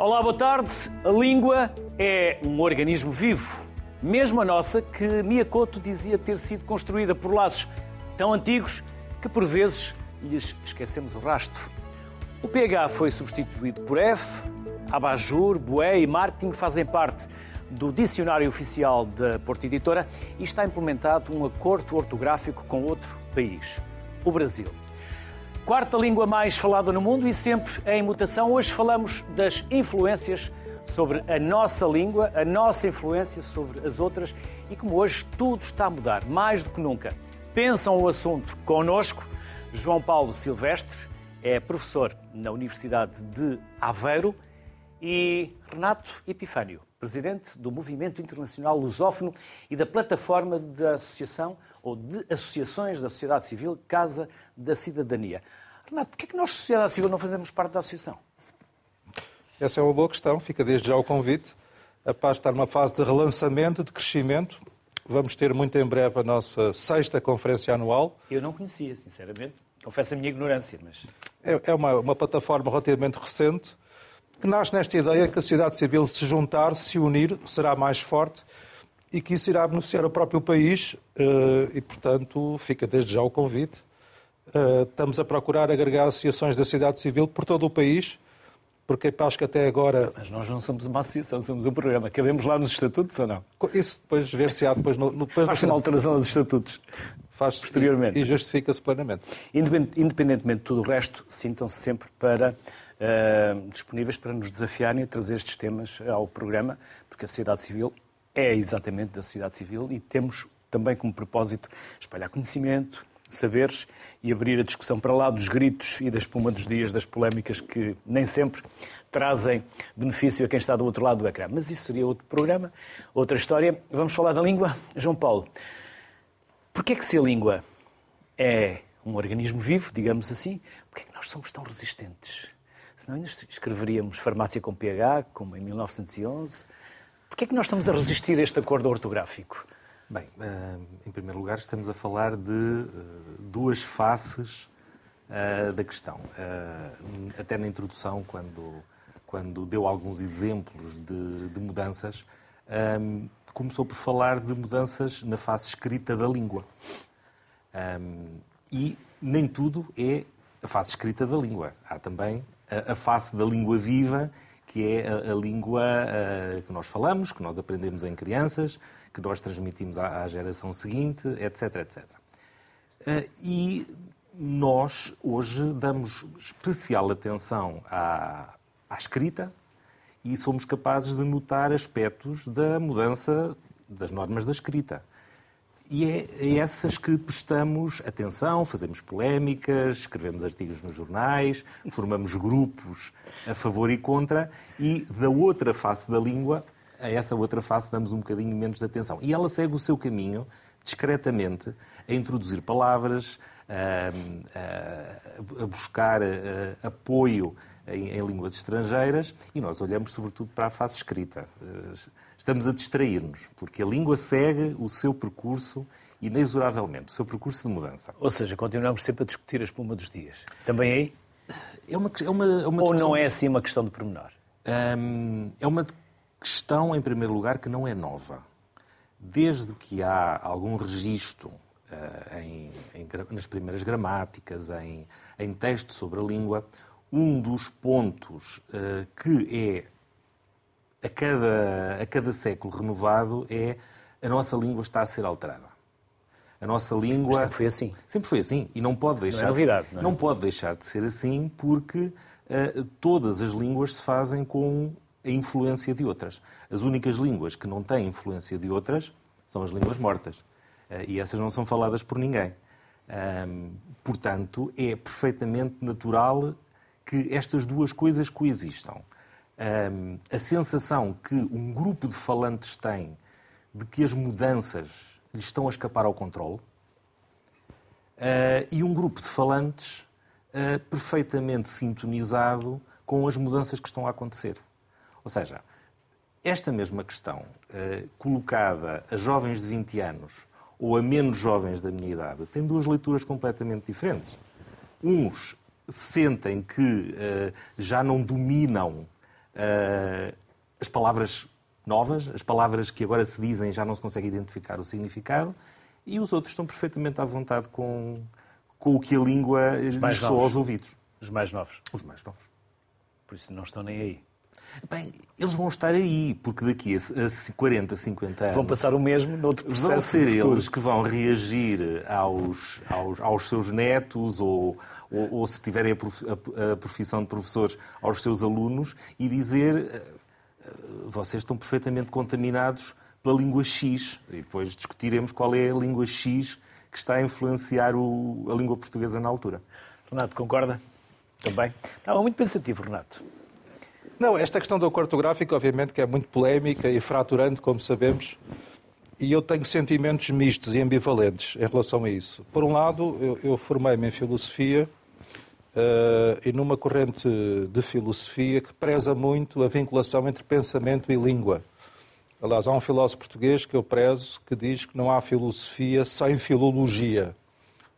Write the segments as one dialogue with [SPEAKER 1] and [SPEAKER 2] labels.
[SPEAKER 1] Olá, boa tarde. A língua é um organismo vivo, mesmo a nossa, que Miyakoto dizia ter sido construída por laços tão antigos que por vezes lhes esquecemos o rastro. O PH foi substituído por F, Abajur, Boé e Marketing fazem parte do Dicionário Oficial da Porta Editora e está implementado um acordo ortográfico com outro país, o Brasil. Quarta língua mais falada no mundo e sempre em mutação. Hoje falamos das influências sobre a nossa língua, a nossa influência sobre as outras e como hoje tudo está a mudar, mais do que nunca. Pensam o assunto connosco. João Paulo Silvestre é professor na Universidade de Aveiro e Renato Epifânio, presidente do Movimento Internacional Lusófono e da plataforma da Associação ou de Associações da Sociedade Civil Casa da Cidadania. Renato, porquê é que nós, sociedade civil, não fazemos parte da associação?
[SPEAKER 2] Essa é uma boa questão, fica desde já o convite. A paz está numa fase de relançamento, de crescimento. Vamos ter muito em breve a nossa sexta conferência anual.
[SPEAKER 1] Eu não conhecia, sinceramente. Confesso a minha ignorância, mas...
[SPEAKER 2] É, é uma, uma plataforma relativamente recente que nasce nesta ideia que a sociedade civil se juntar, se unir, será mais forte e que isso irá beneficiar o próprio país eh, e, portanto, fica desde já o convite. Eh, estamos a procurar agregar associações da sociedade civil por todo o país, porque acho que até agora...
[SPEAKER 1] Mas nós não somos uma associação, somos um programa. Cabemos lá nos estatutos ou não?
[SPEAKER 2] Isso depois ver-se-á depois no...
[SPEAKER 1] Depois Faz-se uma alteração aos estatutos
[SPEAKER 2] faz posteriormente. E, e justifica-se plenamente.
[SPEAKER 1] Independentemente de tudo o resto, sintam-se sempre para, uh, disponíveis para nos desafiarem a trazer estes temas ao programa, porque a sociedade civil é exatamente da sociedade civil e temos também como propósito espalhar conhecimento, saberes e abrir a discussão para lá dos gritos e da espuma dos dias, das polémicas que nem sempre trazem benefício a quem está do outro lado do ecrã. Mas isso seria outro programa, outra história. Vamos falar da língua. João Paulo, porquê é que se a língua é um organismo vivo, digamos assim, porquê é que nós somos tão resistentes? Senão ainda escreveríamos farmácia com PH, como em 1911. Porquê é que nós estamos a resistir a este acordo ortográfico?
[SPEAKER 3] Bem, eh, em primeiro lugar, estamos a falar de eh, duas faces eh, da questão. Até na introdução, quando, quando deu alguns exemplos de, de mudanças, começou por falar de mudanças na face escrita da língua. E nem tudo é a face escrita da língua. Há também a, face da língua viva, que é a, a língua que nós falamos, que nós aprendemos em crianças, que nós transmitimos à, à geração seguinte, etc, etc. Uh, e nós hoje damos especial atenção à, à escrita e somos capazes de notar aspectos da mudança das normas da escrita. E é a essas que prestamos atenção, fazemos polémicas, escrevemos artigos nos jornais, formamos grupos a favor e contra, e da outra face da língua a essa outra face damos um bocadinho menos de atenção. E ela segue o seu caminho, discretamente, a introduzir palavras, a, a, a buscar a, apoio em, em, línguas estrangeiras e nós olhamos sobretudo para a face escrita. Estamos a distrair-nos, porque a língua segue o seu percurso inexoravelmente, o seu percurso de mudança.
[SPEAKER 1] Ou seja, continuamos sempre a discutir a espuma dos dias. Também aí?
[SPEAKER 3] É uma, é uma, é uma
[SPEAKER 1] Ou discussão... não é assim uma questão de pormenor?
[SPEAKER 3] é uma questão, em primeiro lugar, que não é nova. Desde que há algum registro uh, em, em, nas primeiras gramáticas, em, em texto sobre a língua, um dos pontos uh, que é a cada, a cada século renovado é a nossa língua está a ser alterada. A nossa língua. Mas
[SPEAKER 1] sempre foi assim.
[SPEAKER 3] Sempre foi assim. E não pode deixar. Não, é
[SPEAKER 1] novidade, não, é?
[SPEAKER 3] não pode deixar de ser assim porque uh, todas as línguas se fazem com a influência de outras. As únicas línguas que não têm influência de outras são as línguas mortas. Eh, e essas não são faladas por ninguém. portanto, é perfeitamente natural que estas duas coisas coexistam. a sensação que um grupo de falantes tem de que as mudanças lhes estão a escapar ao controle uh, e um grupo de falantes uh, perfeitamente sintonizado com as mudanças que estão a acontecer. Ou seja, esta mesma questão, eh, colocada a jovens de 20 anos ou a menos jovens da minha idade, tem duas leituras completamente diferentes. Uns sentem que eh, já não dominam uh, as palavras novas, as palavras que agora se dizem já não se consegue identificar o significado, e os outros estão perfeitamente à vontade com, com o que a língua lhes soa aos ouvidos.
[SPEAKER 1] Os mais novos?
[SPEAKER 3] Os mais novos.
[SPEAKER 1] Por isso não estão nem aí.
[SPEAKER 3] Bem, eles vão estar aí, porque daqui a 40, 50 anos.
[SPEAKER 1] Vão passar o mesmo noutro processo.
[SPEAKER 3] Vão ser eles que vão reagir aos, aos, aos seus netos ou, ou, ou, se tiverem a profissão de professores, aos seus alunos e dizer eh, eh, vocês estão perfeitamente contaminados pela língua X. E depois discutiremos qual é a língua X que está a influenciar o, a língua portuguesa na altura.
[SPEAKER 1] Renato, concorda? Também? Estava muito pensativo, Renato.
[SPEAKER 2] Não, esta questão do acordo ortográfico, obviamente, que é muito polémica e fraturante, como sabemos, e eu tenho sentimentos mistos e ambivalentes em relação a isso. Por um lado, eu, eu formei-me em filosofia uh, e numa corrente de filosofia que preza muito a vinculação entre pensamento e língua. Aliás, há um filósofo português que eu prezo que diz que não há filosofia sem filologia.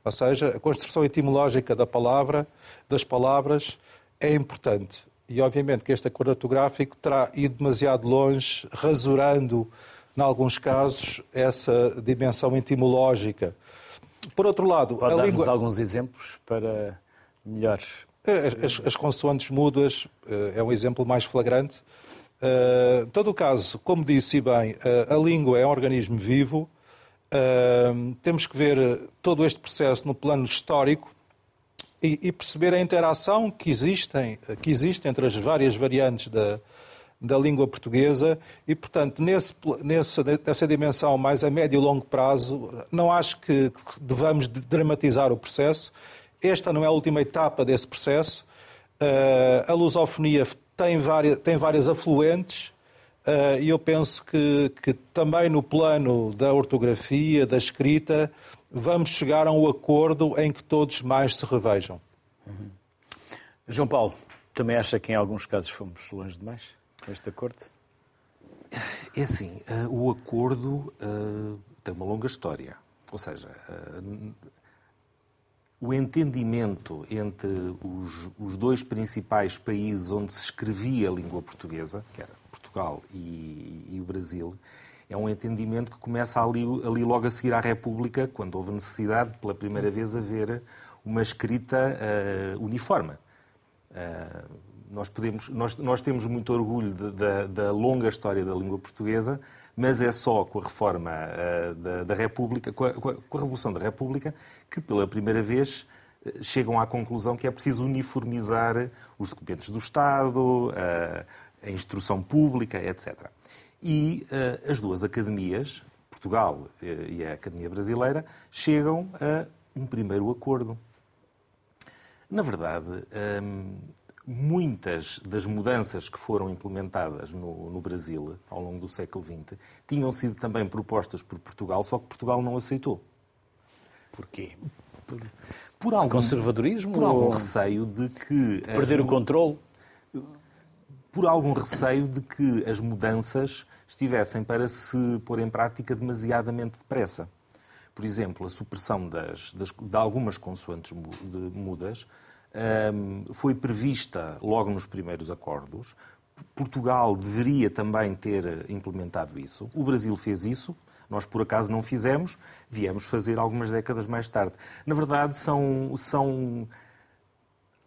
[SPEAKER 2] Ou seja, a construção etimológica da palavra, das palavras, é importante. E obviamente que este acordo ortográfico terá ido demasiado longe, rasurando, em alguns casos, essa dimensão etimológica. Por outro lado,
[SPEAKER 1] Pode a língua... alguns exemplos para melhores.
[SPEAKER 2] É, as, as, consoantes mudas eh, é um exemplo mais flagrante. Uh, em todo o caso, como disse bem, uh, a língua é um organismo vivo. Uh, temos que ver todo este processo no plano histórico e, e, perceber a interação que, existem, que existe entre as várias variantes da, da língua portuguesa e, portanto, nesse, nesse, nessa dimensão mais a médio e longo prazo, não acho que devamos dramatizar o processo. Esta não é a última etapa desse processo. Uh, a lusofonia tem várias, tem várias afluentes e eu penso que, que também no plano da ortografia, da escrita, vamos chegar a um acordo em que todos mais se revejam. Uhum.
[SPEAKER 1] João Paulo, também acha que em alguns casos fomos longe demais com este acordo?
[SPEAKER 3] É assim, uh, o acordo uh, tem uma longa história. Ou seja, uh, o entendimento entre os, os, dois principais países onde se escrevia a língua portuguesa, que era Portugal e, e o Brasil, é um entendimento que começa ali, ali, logo a seguir à República, quando houve necessidade, pela primeira vez, haver uma escrita uh, uniforme. Uh, nós, podemos, nós, nós, temos muito orgulho de, de, da longa história da língua portuguesa, mas é só com a reforma uh, da, da, República, com a, com a, Revolução da República, que pela primeira vez chegam à conclusão que é preciso uniformizar os documentos do Estado, a instrução pública, etc e uh, as duas academias, Portugal uh, e a Academia Brasileira, chegam a um primeiro acordo. Na verdade, um, ehm, muitas das mudanças que foram implementadas no, no, Brasil ao longo do século XX tinham sido também propostas por Portugal, só que Portugal não aceitou.
[SPEAKER 1] Porquê? Por, por algum conservadorismo?
[SPEAKER 3] Por algum receio de que.
[SPEAKER 1] Perder as, o controle?
[SPEAKER 3] Por algum receio de que as mudanças estivessem para se pôr em prática demasiadamente depressa. Por exemplo, a supressão das, das, de algumas consoantes mudas um, foi prevista logo nos primeiros acordos. Portugal deveria também ter implementado isso. O Brasil fez isso. Nós, por acaso, não fizemos. Viemos fazer algumas décadas mais tarde. Na verdade, são, são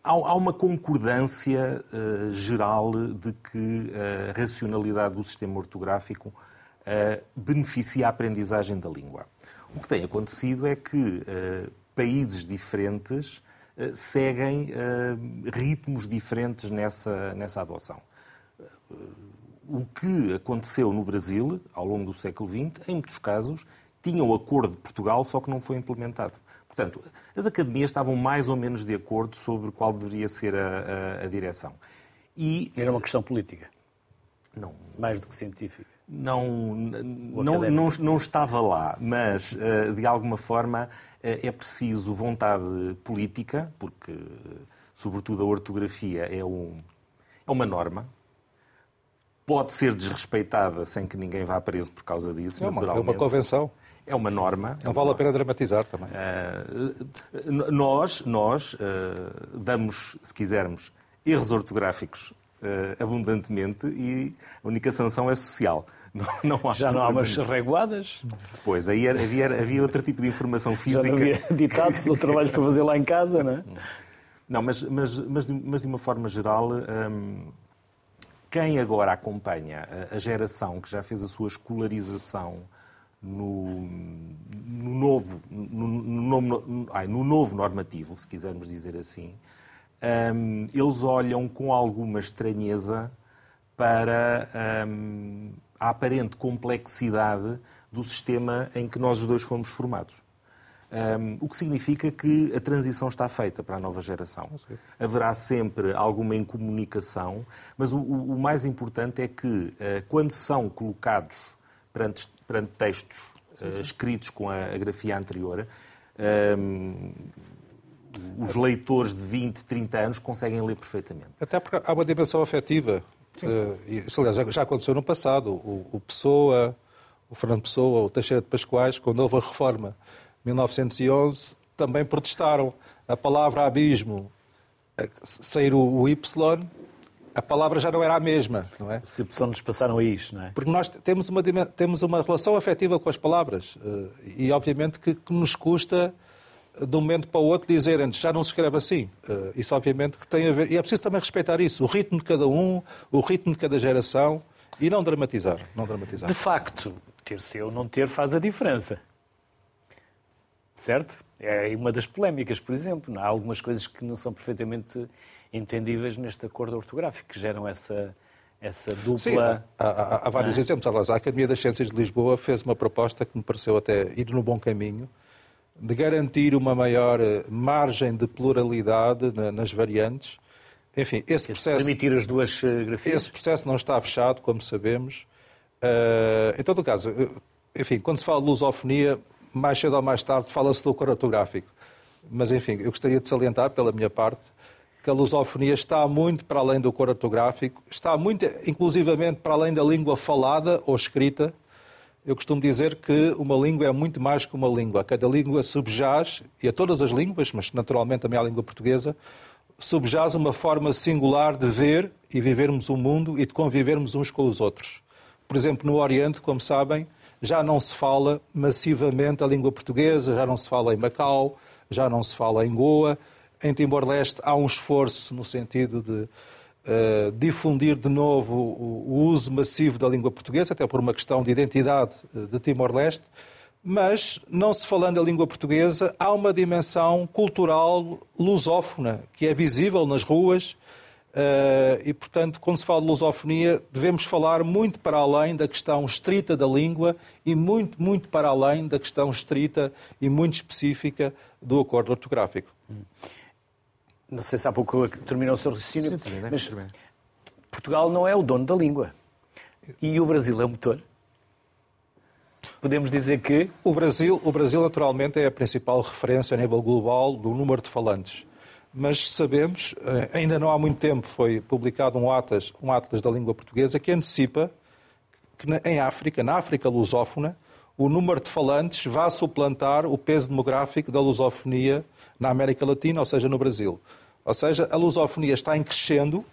[SPEAKER 3] há, uma concordância uh, geral de que a racionalidade do sistema ortográfico uh, beneficia a aprendizagem da língua. O que tem acontecido é que uh, países diferentes seguem ritmos diferentes nessa, nessa adoção. O que aconteceu no Brasil, ao longo do século XX, em muitos casos, tinha o acordo de Portugal, só que não foi implementado. Portanto, as academias estavam mais ou menos de acordo sobre qual deveria ser a, a, a direção.
[SPEAKER 1] E, Era uma questão política?
[SPEAKER 3] Não.
[SPEAKER 1] Mais do que científica?
[SPEAKER 3] Não, não, não, não, estava lá, mas eh, de alguma forma eh, é preciso vontade política, porque, sobretudo, a ortografia é, um, é uma norma, pode ser desrespeitada sem que ninguém vá preso por causa disso.
[SPEAKER 2] É uma, é uma convenção.
[SPEAKER 3] É uma norma.
[SPEAKER 2] Não vale
[SPEAKER 3] a
[SPEAKER 2] pena dramatizar também. Uh,
[SPEAKER 3] nós nós uh, damos, se quisermos, erros ortográficos uh, abundantemente e a única sanção é social.
[SPEAKER 1] Não, não há Já não há umas reguadas?
[SPEAKER 3] Pois, aí havia, havia outro tipo de informação física. Já não
[SPEAKER 1] havia ditados ou trabalhos para fazer lá em casa, não é?
[SPEAKER 3] Não, mas, mas, mas, de, mas de uma forma geral, hum, quem agora acompanha a, a, geração que já fez a sua escolarização no, no novo, no, no, no, ai, no novo normativo, se quisermos dizer assim, hum, eles olham com alguma estranheza para hum, a aparente complexidade do sistema em que nós os dois fomos formados. Um, o que significa que a transição está feita para a nova geração. Haverá sempre alguma incomunicação, mas o, o mais importante é que, uh, quando são colocados perante, perante textos uh, escritos com a, a grafia anterior, um, os leitores de 20, 30 anos conseguem ler perfeitamente.
[SPEAKER 2] Até porque há uma dimensão afetiva Uh, isso, aliás, já, aconteceu no passado. O, o, Pessoa, o Fernando Pessoa, o Teixeira de Pascoais, quando houve a reforma em 1911, também protestaram. A palavra abismo, eh, sair o, o Y, a palavra já não era a mesma, não é?
[SPEAKER 1] Se só nos passaram a isto, não é?
[SPEAKER 2] Porque nós temos uma, temos uma relação afetiva com as palavras uh, e, obviamente, que, que nos custa de um momento para o outro dizerem já não se escreve assim. Uh, isso obviamente que tem a ver, e é preciso também respeitar isso, o ritmo de cada um, o ritmo de cada geração e não dramatizar. Não dramatizar.
[SPEAKER 1] De facto, ter seu ou não ter faz a diferença. Certo? É uma das polémicas, por exemplo. Há algumas coisas que não são perfeitamente entendíveis neste acordo ortográfico, que geram essa, essa dupla.
[SPEAKER 2] Sim, há, há, há vários é? exemplos. Aliás, a Academia das Ciências de Lisboa fez uma proposta que me pareceu até ir no bom caminho, de garantir uma maior eh, margem de pluralidade nas variantes. Enfim, esse processo.
[SPEAKER 1] Permitir as duas eh, grafias?
[SPEAKER 2] Esse processo não está fechado, como sabemos. Uh, em todo o caso, enfim, quando se fala de lusofonia, mais cedo ou mais tarde fala-se do cor ortográfico. Mas, enfim, eu gostaria de salientar, pela minha parte, que a lusofonia está muito para além do cor ortográfico, está muito, inclusivamente, para além da língua falada ou escrita, eu costumo dizer que uma língua é muito mais que uma língua. Cada língua subjaz, e a todas as línguas, mas naturalmente também à língua portuguesa, subjaz uma forma singular de ver e vivermos o mundo e de convivermos uns com os outros. Por exemplo, no Oriente, como sabem, já não se fala massivamente a língua portuguesa, já não se fala em Macau, já não se fala em Goa. Em Timor-Leste há um esforço no sentido de uh, difundir de novo o, o, uso massivo da língua portuguesa, até por uma questão de identidade eh, de Timor-Leste, mas, não se falando a língua portuguesa, há uma dimensão cultural lusófona que é visível nas ruas. Uh, e, portanto, quando se fala de lusofonia, devemos falar muito para além da questão estrita da língua e muito, muito para além da questão estrita e muito específica do acordo ortográfico. Hum.
[SPEAKER 1] Não sei se há pouco terminou o seu raciocínio, Sim, mas Portugal não é o dono da língua. E o Brasil é o motor. Podemos dizer que.
[SPEAKER 2] O Brasil, o Brasil, naturalmente, é a principal referência a nível global do número de falantes. Mas sabemos, eh, ainda não há muito tempo foi publicado um Atlas, um Atlas da língua portuguesa que antecipa que em África, na África lusófona, o número de falantes vai suplantar o peso demográfico da lusofonia na América Latina, ou seja, no Brasil. Ou seja, a lusofonia está em crescendo,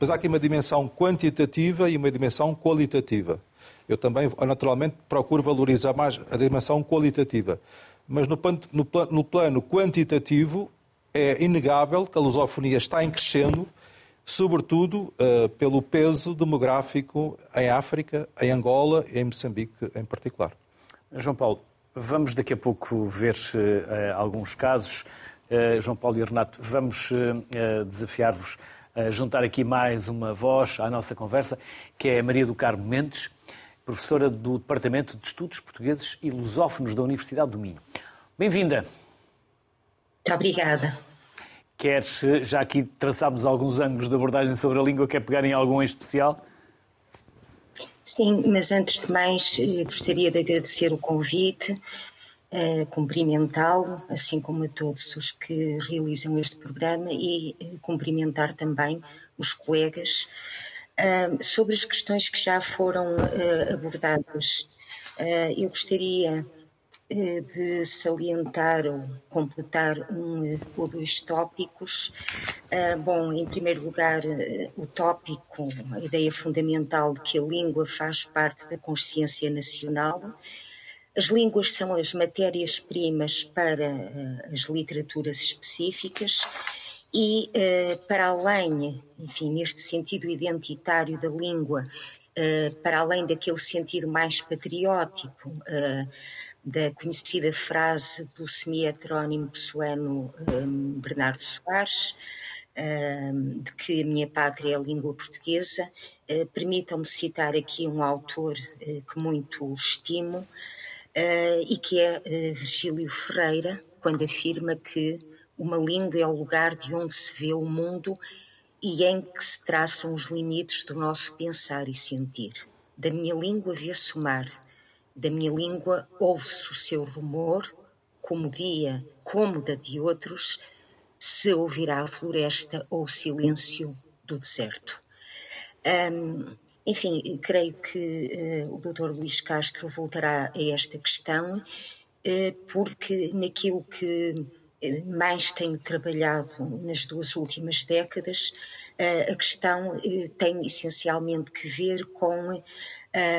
[SPEAKER 2] mas há aqui uma dimensão quantitativa e uma dimensão qualitativa. Eu também, naturalmente, procuro valorizar mais a dimensão qualitativa. Mas no no no plano quantitativo, é inegável que a lusofonia está em crescendo, sobretudo uh, pelo peso demográfico em África, em Angola e em Moçambique em particular.
[SPEAKER 1] João Paulo, vamos daqui a pouco ver uh, alguns casos João Paulo e Renato, vamos eh, eh, desafiar-vos a juntar aqui mais uma voz à nossa conversa, que é Maria do Carmo Mendes, professora do Departamento de Estudos Portugueses e Lusófonos da Universidade do Minho. Bem-vinda.
[SPEAKER 4] Muito obrigada.
[SPEAKER 1] Quer, já aqui traçámos alguns ângulos de abordagem sobre a língua, quer pegar em algum em especial?
[SPEAKER 4] Sim, mas antes de mais gostaria de agradecer o convite uh, cumprimentá-lo, assim como a todos os que realizam este programa, e uh, cumprimentar também os colegas uh, sobre as questões que já foram abordadas. eu gostaria eh, de salientar ou completar um eh, ou dois tópicos. Bom, em primeiro lugar, eh, o tópico, a ideia fundamental de que a língua faz parte da consciência nacional. As línguas são as matérias-primas para as literaturas específicas e, para além, enfim, neste sentido identitário da língua, para além daquele sentido mais patriótico, da conhecida frase do semi-heterónimo pessoano Bernardo Soares, de que a minha pátria é a língua portuguesa. Permitam-me citar aqui um autor que muito estimo e que é Virgílio Ferreira, quando afirma que uma língua é o lugar de onde se vê o mundo e em que se traçam os limites do nosso pensar e sentir. Da minha língua vê-se o mar, da minha língua ouve-se o seu rumor, como dia, como da de outros, se ouvirá a floresta ou o silêncio do deserto. Um, enfim, creio que uh, o Dr. Luís Castro voltará a esta questão, uh, porque naquilo que eh, mais tenho trabalhado nas duas últimas décadas, a questão tem essencialmente que ver com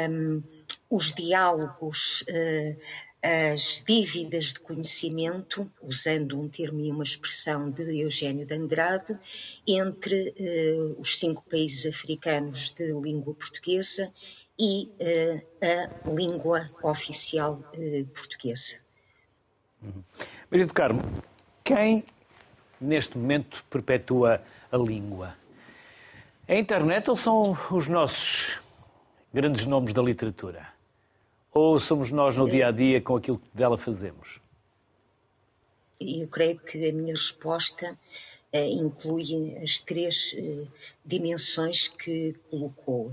[SPEAKER 4] um, os diálogos, as dívidas de conhecimento, usando um termo e uma expressão de Eugênio de Andrade, entre uh, os cinco países africanos de língua portuguesa e uh, a língua oficial portuguesa.
[SPEAKER 1] Uhum. Maria do Carmo, quem neste momento perpetua a língua? A internet ou são os nossos grandes nomes da literatura? Ou somos nós no dia a dia com aquilo que dela fazemos?
[SPEAKER 4] Eu creio que a minha resposta eh, inclui as três eh, dimensões que colocou.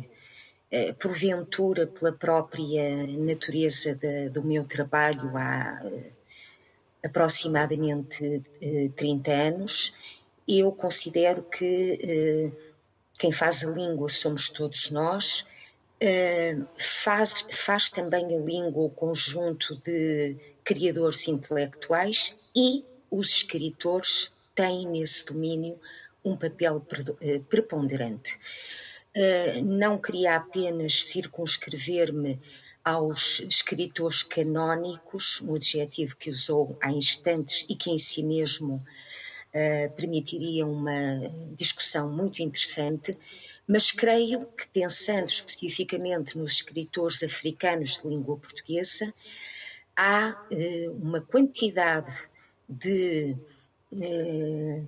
[SPEAKER 4] Eh, porventura, pela própria natureza do meu trabalho há aproximadamente 30 eh, anos, eu considero que quem faz a língua somos todos nós Faz, faz também a língua o conjunto de criadores intelectuais e os escritores têm nesse domínio um papel eh, preponderante. Uh, não queria apenas circunscrever-me aos escritores canónicos, um adjetivo que usou há instantes e que em si mesmo uh, permitiria uma discussão muito interessante, mas creio que, pensando especificamente nos escritores africanos de língua portuguesa, há eh, uma quantidade de eh,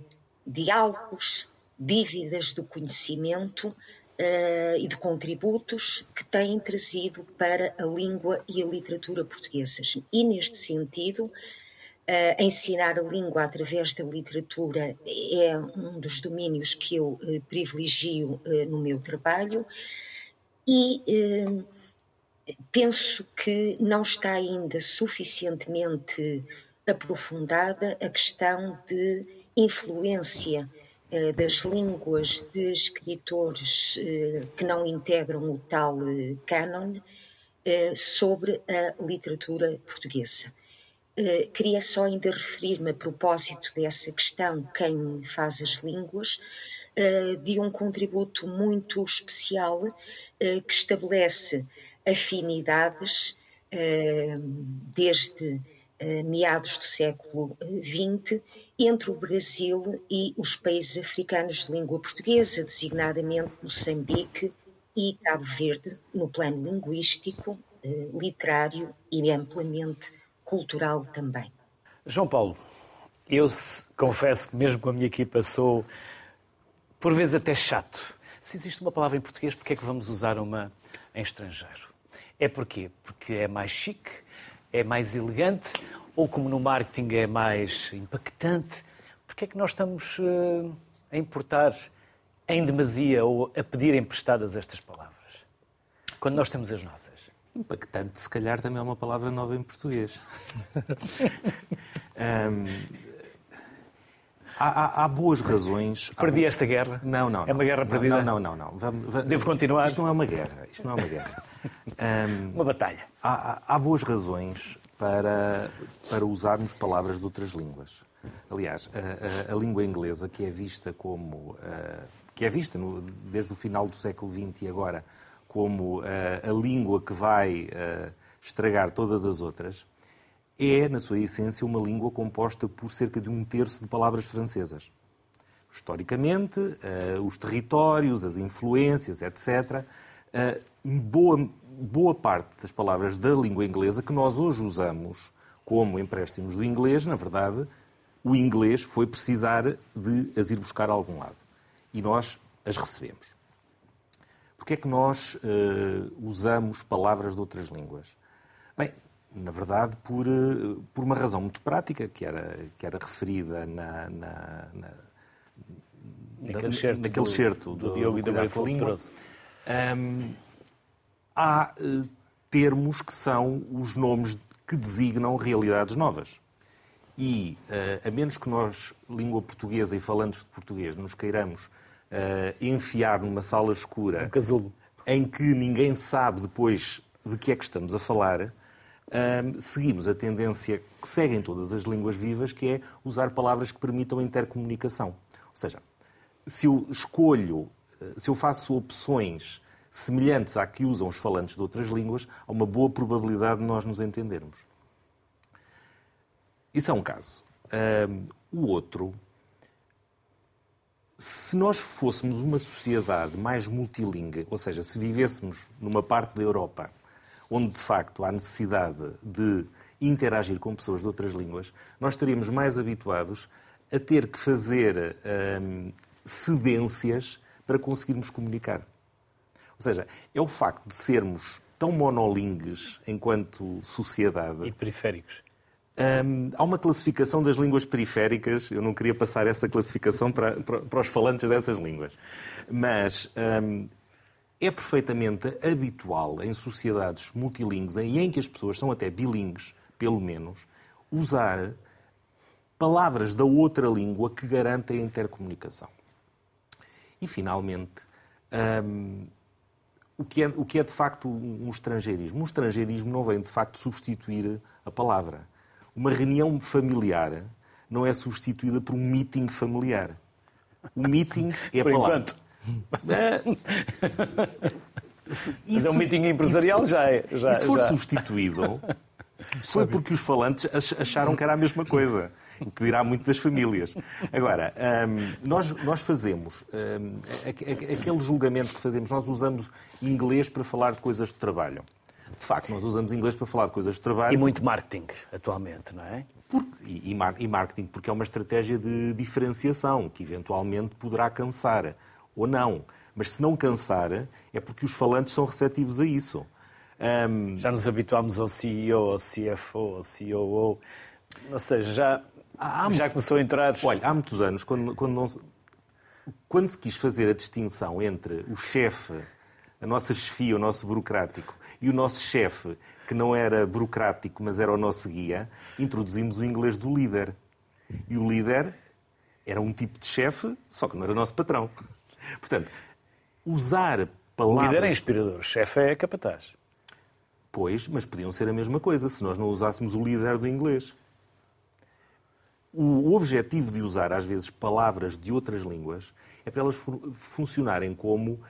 [SPEAKER 4] diálogos, dívidas do conhecimento eh, e de contributos que têm trazido para a língua e a literatura portuguesas. E, neste sentido, Uh, ensinar a língua através da literatura é um dos domínios que eu uh, privilegio uh, no meu trabalho e penso que não está ainda suficientemente aprofundada a questão de influência das línguas de escritores que não integram o tal canon sobre a literatura portuguesa. Eh, queria só ainda referir-me a propósito dessa questão, quem faz as línguas, uh, de um contributo muito especial uh, que estabelece afinidades desde meados do século XX entre o Brasil e os países africanos de língua portuguesa, designadamente Moçambique e Cabo Verde, no plano linguístico, literário e amplamente cultural também.
[SPEAKER 1] João Paulo, eu confesso que mesmo com a minha equipa sou, por vezes, até chato. Se existe uma palavra em português, porquê é que vamos usar uma em estrangeiro? É porquê? Porque é mais chique, é mais elegante, ou como no marketing é mais impactante. Porquê é que nós estamos uh, a importar em demasia ou a pedir emprestadas estas palavras? Quando nós temos as nossas.
[SPEAKER 3] Impactante, se calhar, também é uma palavra nova em português. um, há, há, há, boas razões.
[SPEAKER 1] Perdi esta guerra?
[SPEAKER 3] Não, não.
[SPEAKER 1] É uma guerra perdida?
[SPEAKER 3] Não, não, não. não. Vamos, vamos...
[SPEAKER 1] Devo continuar?
[SPEAKER 3] Isto não é uma guerra. Isto não é uma guerra.
[SPEAKER 1] Um, uma batalha.
[SPEAKER 3] Há, há, boas razões para, para usarmos palavras de outras línguas. Aliás, a, a, a língua inglesa, que é vista como. Uh, que é vista no, desde o final do século XX e agora como uh, a língua que vai uh, estragar todas as outras, é, na sua essência, uma língua composta por cerca de um terço de palavras francesas. Historicamente, os territórios, as influências, etc., boa, boa parte das palavras da língua inglesa que nós hoje usamos como empréstimos do inglês, na verdade, o inglês foi precisar de as ir buscar a algum lado. E nós as recebemos. Porquê é que nós uh, usamos palavras de outras línguas? Bem, na verdade, por, uh, por uma razão muito prática, que era, que era referida na, na, na
[SPEAKER 1] naquele certo
[SPEAKER 3] naquele
[SPEAKER 1] do,
[SPEAKER 3] certo
[SPEAKER 1] do, do Diogo e da língua.
[SPEAKER 3] Um, há uh, termos que são os nomes que designam realidades novas. E, uh, a menos que nós, língua portuguesa e falantes de português, nos queiramos enfiar numa sala escura
[SPEAKER 1] um casulo.
[SPEAKER 3] em que ninguém sabe depois de que é que estamos a falar, seguimos a tendência que seguem todas as línguas vivas, que é usar palavras que permitam intercomunicação. Ou seja, se eu escolho, se eu faço opções semelhantes à que usam os falantes de outras línguas, há uma boa probabilidade de nós nos entendermos. Isso é um caso. o outro, se nós fôssemos uma sociedade mais multilingue, ou seja, se vivêssemos numa parte da Europa onde de facto há necessidade de interagir com pessoas de outras línguas, nós estaríamos mais habituados a ter que fazer cedências para conseguirmos comunicar. Ou seja, é o facto de sermos tão monolingues enquanto sociedade.
[SPEAKER 1] E periféricos.
[SPEAKER 3] Um, há uma classificação das línguas periféricas, eu não queria passar essa classificação para, para, para os falantes dessas línguas, mas um, é perfeitamente habitual em sociedades multilingües, e em que as pessoas são até bilingues, pelo menos, usar palavras da outra língua que garantem a intercomunicação. E, finalmente, um, o que, é, o que é de facto um estrangeirismo? Um estrangeirismo não vem de facto substituir a palavra. Uma reunião familiar não é substituída por um meeting familiar. O meeting é a
[SPEAKER 1] por
[SPEAKER 3] palavra.
[SPEAKER 1] Enquanto. Isso, Mas é um meeting empresarial
[SPEAKER 3] for,
[SPEAKER 1] já é. Já,
[SPEAKER 3] se for
[SPEAKER 1] já.
[SPEAKER 3] substituído, foi porque os falantes acharam que era a mesma coisa o que dirá muito das famílias. Agora, um, nós, nós fazemos um, aquele julgamento que fazemos, nós usamos inglês para falar de coisas de trabalho. De facto, nós usamos inglês para falar de coisas de trabalho.
[SPEAKER 1] E muito marketing, atualmente, não é?
[SPEAKER 3] Por, e, e, marketing, porque é uma estratégia de diferenciação que eventualmente poderá cansar ou não. Mas se não cansar, é porque os falantes são receptivos a isso.
[SPEAKER 1] Um... Já nos habituámos ao CEO, ao CFO, ao COO. Ou seja, já Há, Já começou a entrar.
[SPEAKER 3] Olha, há muitos anos, quando, quando, não, quando se quis fazer a distinção entre o chefe, a nossa chefia, o nosso burocrático, e o nosso chefe, que não era burocrático, mas era o nosso guia, introduzimos o inglês do líder. E o líder era um tipo de chefe, só que não era nosso patrão. Portanto, usar palavras.
[SPEAKER 1] O líder é inspirador, o chefe é capataz.
[SPEAKER 3] Pois, mas podiam ser a mesma coisa se nós não usássemos o líder do inglês o objetivo de usar, às vezes, palavras de outras línguas é para elas funcionarem como,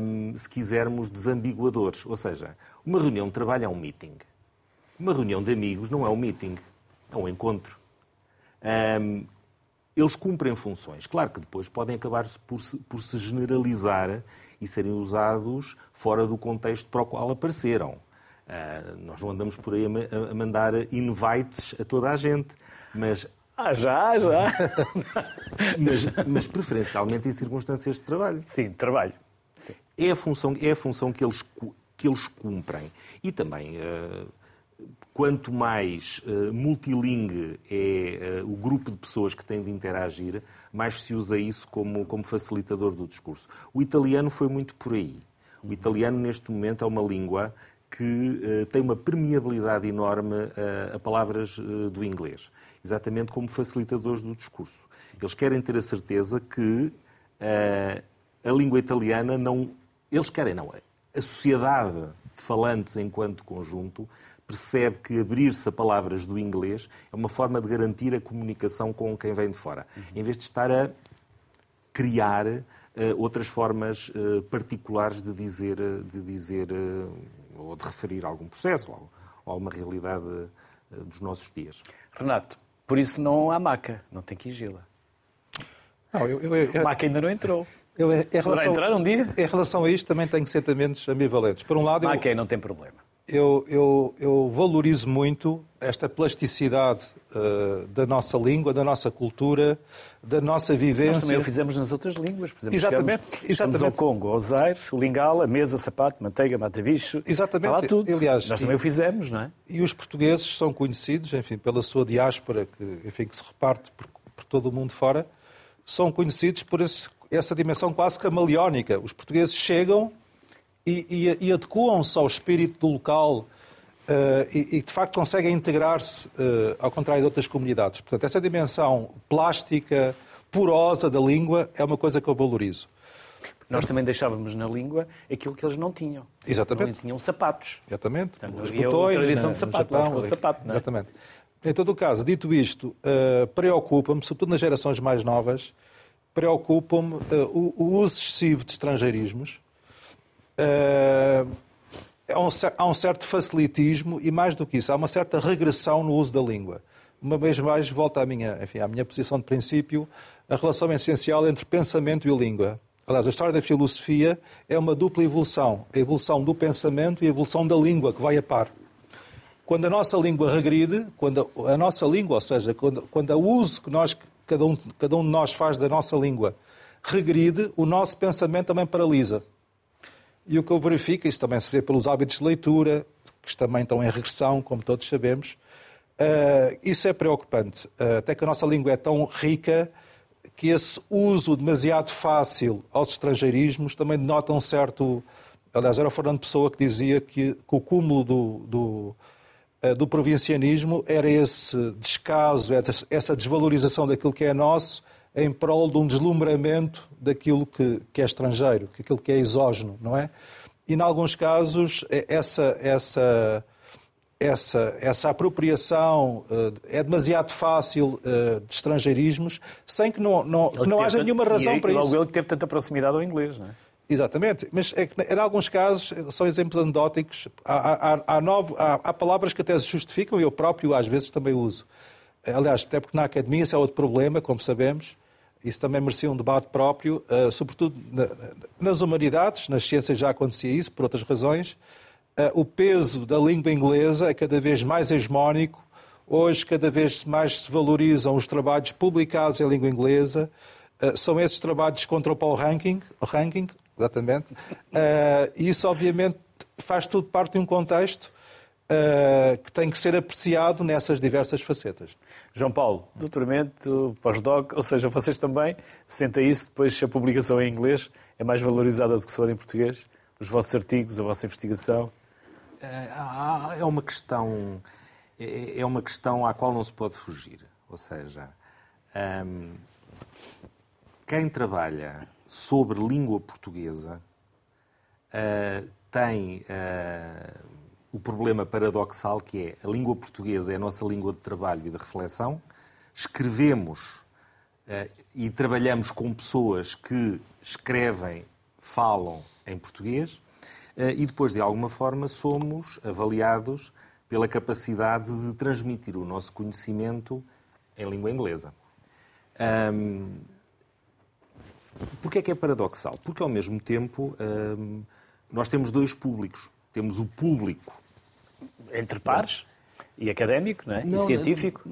[SPEAKER 3] um, se quisermos, desambiguadores. Ou seja, uma reunião de trabalho é um meeting. Uma reunião de amigos não é um meeting, é um encontro. Um, eles cumprem funções. Claro que depois podem acabar por se, por se generalizar e serem usados fora do contexto para o qual apareceram. Uh, nós não andamos por aí a, a mandar invites a toda a gente, mas
[SPEAKER 1] ah, já, já.
[SPEAKER 3] mas, mas, preferencialmente em circunstâncias de trabalho.
[SPEAKER 1] Sim, trabalho.
[SPEAKER 3] É a função, é a função que, eles, que eles cumprem. E também, uh, quanto mais uh, multilingue é uh, o grupo de pessoas que tem de interagir, mais se usa isso como, como facilitador do discurso. O italiano foi muito por aí. O italiano, neste momento, é uma língua que tem uma permeabilidade enorme a palavras do inglês exatamente como facilitadores do discurso. Eles querem ter a certeza que a língua italiana não. Eles querem, não. A sociedade de falantes enquanto conjunto percebe que abrir-se a palavras do inglês é uma forma de garantir a comunicação com quem vem de fora, uhum. em vez de estar a criar uh, outras formas uh, particulares de dizer, de dizer uh, ou de referir a algum processo ou, ou a uma realidade dos nossos dias.
[SPEAKER 1] Renato, por isso não há maca, não tem que ir
[SPEAKER 2] Não, eu, eu, eu,
[SPEAKER 1] a maca ainda não entrou.
[SPEAKER 2] Eu, em
[SPEAKER 1] relação, entrar um dia?
[SPEAKER 2] Em relação a isto, também tenho sentimentos ambivalentes. Por um lado,
[SPEAKER 1] maca eu, não tem problema.
[SPEAKER 2] Eu, eu, eu valorizo muito esta plasticidade uh, da nossa língua, da nossa cultura, da nossa vivência. Nós
[SPEAKER 1] também o fizemos nas outras línguas. Por exemplo,
[SPEAKER 2] exatamente.
[SPEAKER 1] Ficamos,
[SPEAKER 2] exatamente.
[SPEAKER 1] ao Congo, ao Zaire, o Lingala, mesa, sapato, manteiga, mata-bicho.
[SPEAKER 2] Exatamente.
[SPEAKER 1] Lá tudo.
[SPEAKER 2] Aliás,
[SPEAKER 1] Nós também e, o fizemos, não é?
[SPEAKER 2] E os portugueses são conhecidos, enfim, pela sua diáspora, que, enfim, que se reparte por, por todo o mundo fora, são conhecidos por esse, essa dimensão quase camaleónica. Os portugueses chegam e, e, e adequam-se ao espírito do local, Uh, e, e, de facto conseguem integrar-se, uh, ao contrário de outras comunidades. Portanto, essa dimensão plástica, porosa da língua é uma coisa que eu valorizo.
[SPEAKER 1] Nós também deixávamos na língua aquilo que eles não tinham.
[SPEAKER 2] Exatamente.
[SPEAKER 1] Não tinham sapatos.
[SPEAKER 2] Exatamente. Portanto, Os botões, tradição de sapato, Japão,
[SPEAKER 1] sapato, não
[SPEAKER 2] é? Exatamente. Em todo o caso, dito isto, uh, preocupa-me, sobretudo nas gerações mais novas, preocupa-me o, o, uso excessivo de estrangeirismos. Uh, há um, há um certo facilitismo e, mais do que isso, há uma certa regressão no uso da língua. Uma vez mais, volta à minha, enfim, à minha posição de princípio, a relação essencial entre pensamento e língua. Aliás, a história da filosofia é uma dupla evolução. A evolução do pensamento e a evolução da língua, que vai a par. Quando a nossa língua regride, quando a nossa língua, ou seja, quando, quando o uso que nós, cada um, cada um de nós faz da nossa língua regride, o nosso pensamento também paralisa. E o que eu verifico, isso também se vê pelos hábitos de leitura, que também estão em regressão, como todos sabemos, uh, isso é preocupante. Uh, até que a nossa língua é tão rica que esse uso demasiado fácil aos estrangeirismos também denota um certo. Aliás, era o Fernando Pessoa que dizia que, que o cúmulo do, do, do provincianismo era esse descaso, essa desvalorização daquilo que é nosso em prol de um deslumbramento daquilo que, que é estrangeiro, daquilo que é exógeno, não é? E, em alguns casos, é, essa, essa, essa, essa apropriação uh, é demasiado fácil de estrangeirismos, sem que não, não, que não haja nenhuma razão para isso.
[SPEAKER 1] Logo ele que teve tanta proximidade ao inglês, não é?
[SPEAKER 2] Exatamente, mas é que, em alguns casos são exemplos anedóticos. Há, há, há, novo, há, palavras que até se justificam eu próprio às vezes também uso. Aliás, até porque na academia isso é outro problema, como sabemos. Isso também merecia um debate próprio, uh, sobretudo na, nas humanidades, nas ciências já acontecia isso, por outras razões. Uh, o peso da língua inglesa é cada vez mais hegemónico. Hoje, cada vez mais se valorizam os trabalhos publicados em língua inglesa. Uh, são esses trabalhos contra o Paul Ranking, ranking exatamente. E isso, obviamente, faz tudo parte de um contexto uh, que tem que ser apreciado nessas diversas facetas.
[SPEAKER 1] João Paulo, doutoramento, pós-doc, ou seja, vocês também sentem isso depois se a publicação em inglês é mais valorizada do que se for em português? Os vossos artigos, a vossa investigação?
[SPEAKER 3] É, é uma questão é, é uma questão à qual não se pode fugir. Ou seja, hum, quem trabalha sobre língua portuguesa uh, tem uh, o problema paradoxal que é a língua portuguesa é a nossa língua de trabalho e de reflexão. Escrevemos uh, e trabalhamos com pessoas que escrevem, falam em português e depois, de alguma forma, somos avaliados pela capacidade de transmitir o nosso conhecimento em língua inglesa. Um, Porquê é que é paradoxal? Porque, ao mesmo tempo, um, nós temos dois públicos. Temos o público
[SPEAKER 1] entre pares e académico não é? Não, e científico?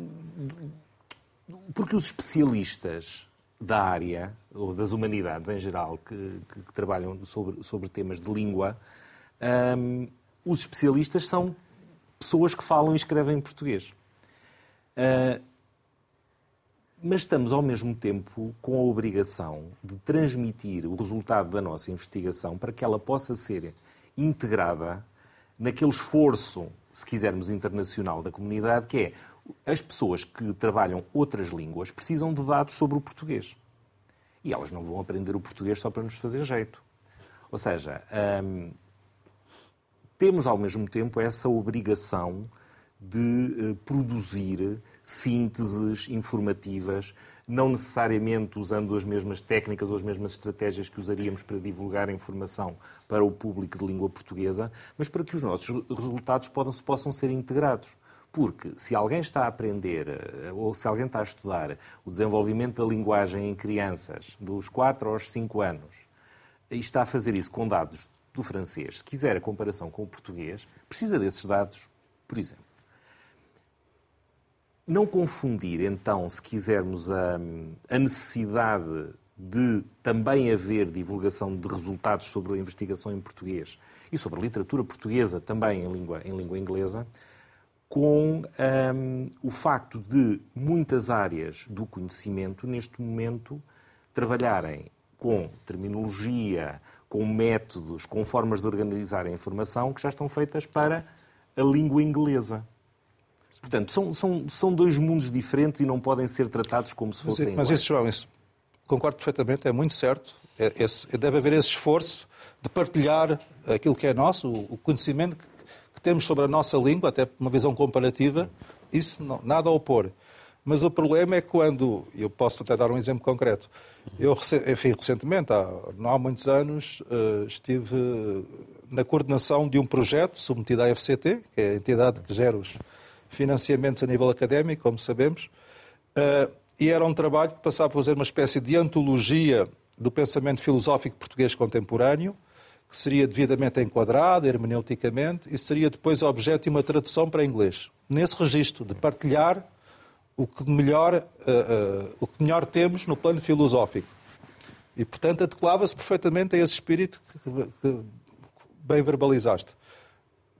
[SPEAKER 3] Porque os especialistas da área, ou das humanidades em geral, que, que, que trabalham sobre, sobre temas de língua, um, os especialistas são pessoas que falam e escrevem em português. Uh, mas estamos, ao mesmo tempo, com a obrigação de transmitir o resultado da nossa investigação para que ela possa ser integrada naquele esforço, se quisermos, internacional da comunidade, que é as pessoas que trabalham outras línguas precisam de dados sobre o português. E elas não vão aprender o português só para nos fazer jeito. Ou seja, hum, temos ao mesmo tempo essa obrigação de produzir sínteses informativas, não necessariamente usando as mesmas técnicas ou as mesmas estratégias que usaríamos para divulgar a informação para o público de língua portuguesa, mas para que os nossos resultados possam ser integrados. Porque se alguém está a aprender eh, ou se alguém está a estudar o desenvolvimento da linguagem em crianças dos 4 aos 5 anos e está a fazer isso com dados do francês, se quiser a comparação com o português, precisa desses dados, por exemplo. Não confundir, então, se quisermos, a, a necessidade de também haver divulgação de resultados sobre a investigação em português e sobre a literatura portuguesa também em língua, em língua inglesa, com um, o facto de muitas áreas do conhecimento, neste momento, trabalharem com terminologia, com métodos, com formas de organizar a informação que já estão feitas para a língua inglesa. Portanto, são, são, são dois mundos diferentes e não podem ser tratados como se fossem.
[SPEAKER 2] Mas, mas isso, João, isso, concordo perfeitamente, é muito certo. É, deve haver esse esforço de partilhar aquilo que é nosso, o, conhecimento que, que, temos sobre a nossa língua, até uma visão comparativa, isso não, nada a opor. Mas o problema é quando, eu posso até dar um exemplo concreto, eu enfim, recentemente, há, não há muitos anos, eh, estive na coordenação de um projeto submetido à FCT, que é a entidade que gera os, financiamentos a nível académico, como sabemos, uh, e era um trabalho que passava por fazer uma espécie de antologia do pensamento filosófico português contemporâneo, que seria devidamente enquadrado hermeneuticamente e seria depois objeto de uma tradução para inglês. Nesse registro de partilhar o que melhor, uh, uh, o que melhor temos no plano filosófico. E, portanto, adequava-se perfeitamente a esse espírito que, que, que bem verbalizaste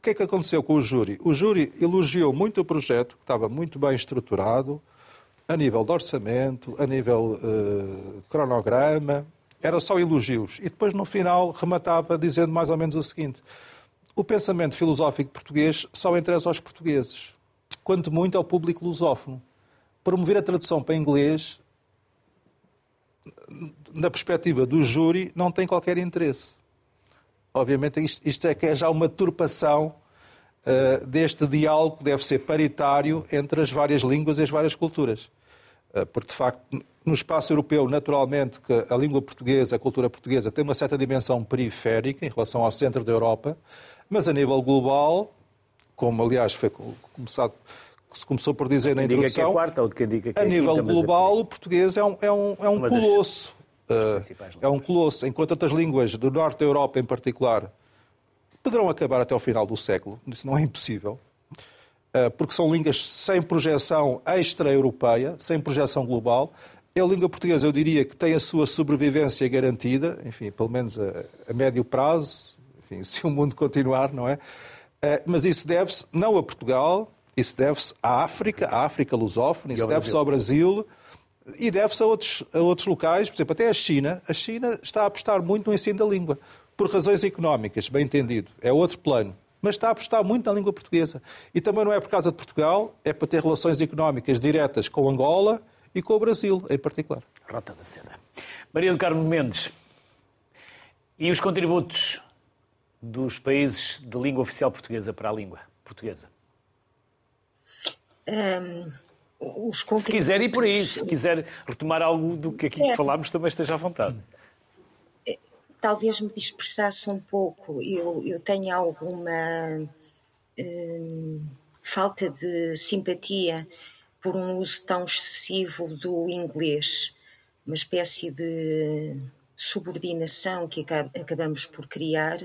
[SPEAKER 2] que é que aconteceu com o júri? O júri elogiou muito o projeto, que estava muito bem estruturado, a nível de orçamento, a nível uh, cronograma, era só elogios. E depois, no final, rematava dizendo mais ou menos o seguinte: o pensamento filosófico português só interessa aos portugueses, quanto muito ao público lusófono. Promover a tradução para inglês, na perspectiva do júri, não tem qualquer interesse obviamente, isto, isto é que é já uma turpação uh, deste diálogo que deve ser paritário entre as várias línguas e as várias culturas. Uh, porque, de facto, no espaço europeu, naturalmente, que a língua portuguesa, a cultura portuguesa, tem uma certa dimensão periférica em relação ao centro da Europa, mas a nível global, como aliás foi começado se começou por dizer na introdução,
[SPEAKER 1] é quarta, ou de quem diga que
[SPEAKER 2] a é nível global, o português é um, é um, é um colosso é um colosso, enquanto outras línguas do norte da Europa em particular poderão acabar até ao final do século, isso não é impossível, uh, porque são línguas sem projeção extra-europeia, sem projeção global. É a língua portuguesa, eu diria, que tem a sua sobrevivência garantida, enfim, pelo menos a, a médio prazo, enfim, se o mundo continuar, não é? Uh, mas isso deve-se não a Portugal, isso deve-se à África, à África lusófona, isso deve-se ao Brasil, e deve-se a outros, a outros locais, por exemplo, até a China. A China está a apostar muito no ensino da língua, por razões económicas, bem entendido. É outro plano. Mas está a apostar muito na língua portuguesa. E também não é por causa de Portugal, é para ter relações económicas diretas com Angola e com o Brasil, em particular.
[SPEAKER 1] Rota da Seda. Maria do Carmo Mendes. E os contributos dos países de língua oficial portuguesa para a língua portuguesa?
[SPEAKER 4] Um os.
[SPEAKER 1] Se quiser ir por aí, se quiser retomar algo do que aqui é. falámos, também esteja à vontade.
[SPEAKER 4] É, talvez me dispersasse um pouco. Eu, eu tenho alguma hum, falta de simpatia por um uso tão excessivo do inglês, uma espécie de subordinação que acabamos por criar,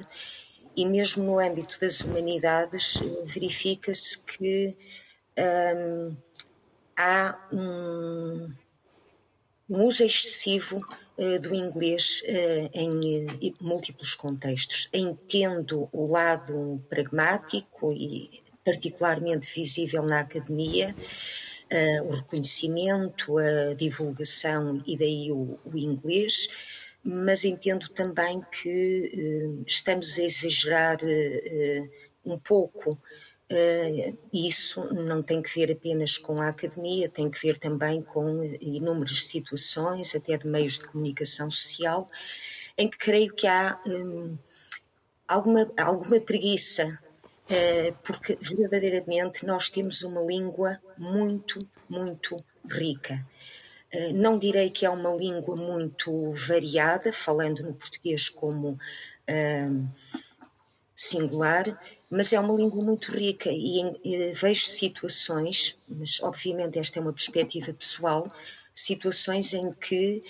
[SPEAKER 4] e mesmo no âmbito das humanidades verifica-se que. Hum, há um, um uso excessivo uh, do inglês uh, em uh, múltiplos contextos. Entendo o lado pragmático e particularmente visível na academia, o reconhecimento, a divulgação e daí o, o inglês, mas entendo também que estamos a exagerar um pouco isso não tem que ver apenas com a academia, tem que ver também com inúmeras situações, até de meios de comunicação social, em que creio que há um, alguma, alguma preguiça, porque verdadeiramente nós temos uma língua muito, muito rica. Não direi que é uma língua muito variada, falando no português como singular, mas é uma língua muito rica e, e vejo situações, mas obviamente esta é uma perspectiva pessoal, situações em que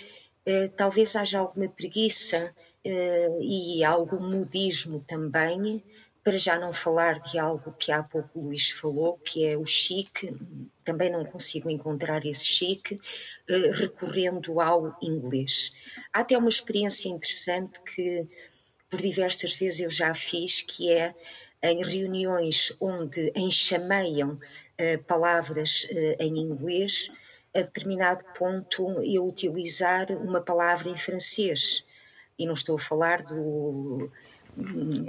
[SPEAKER 4] eh, talvez haja alguma preguiça eh, e algum modismo também, para já não falar de algo que há pouco o Luís falou, que é o chique, também não consigo encontrar esse chique, eh, recorrendo ao inglês. Há até uma experiência interessante que por diversas vezes eu já fiz, que é em reuniões onde enxameiam uh, palavras uh, em inglês, a determinado ponto eu utilizar uma palavra em francês. E não estou a falar do,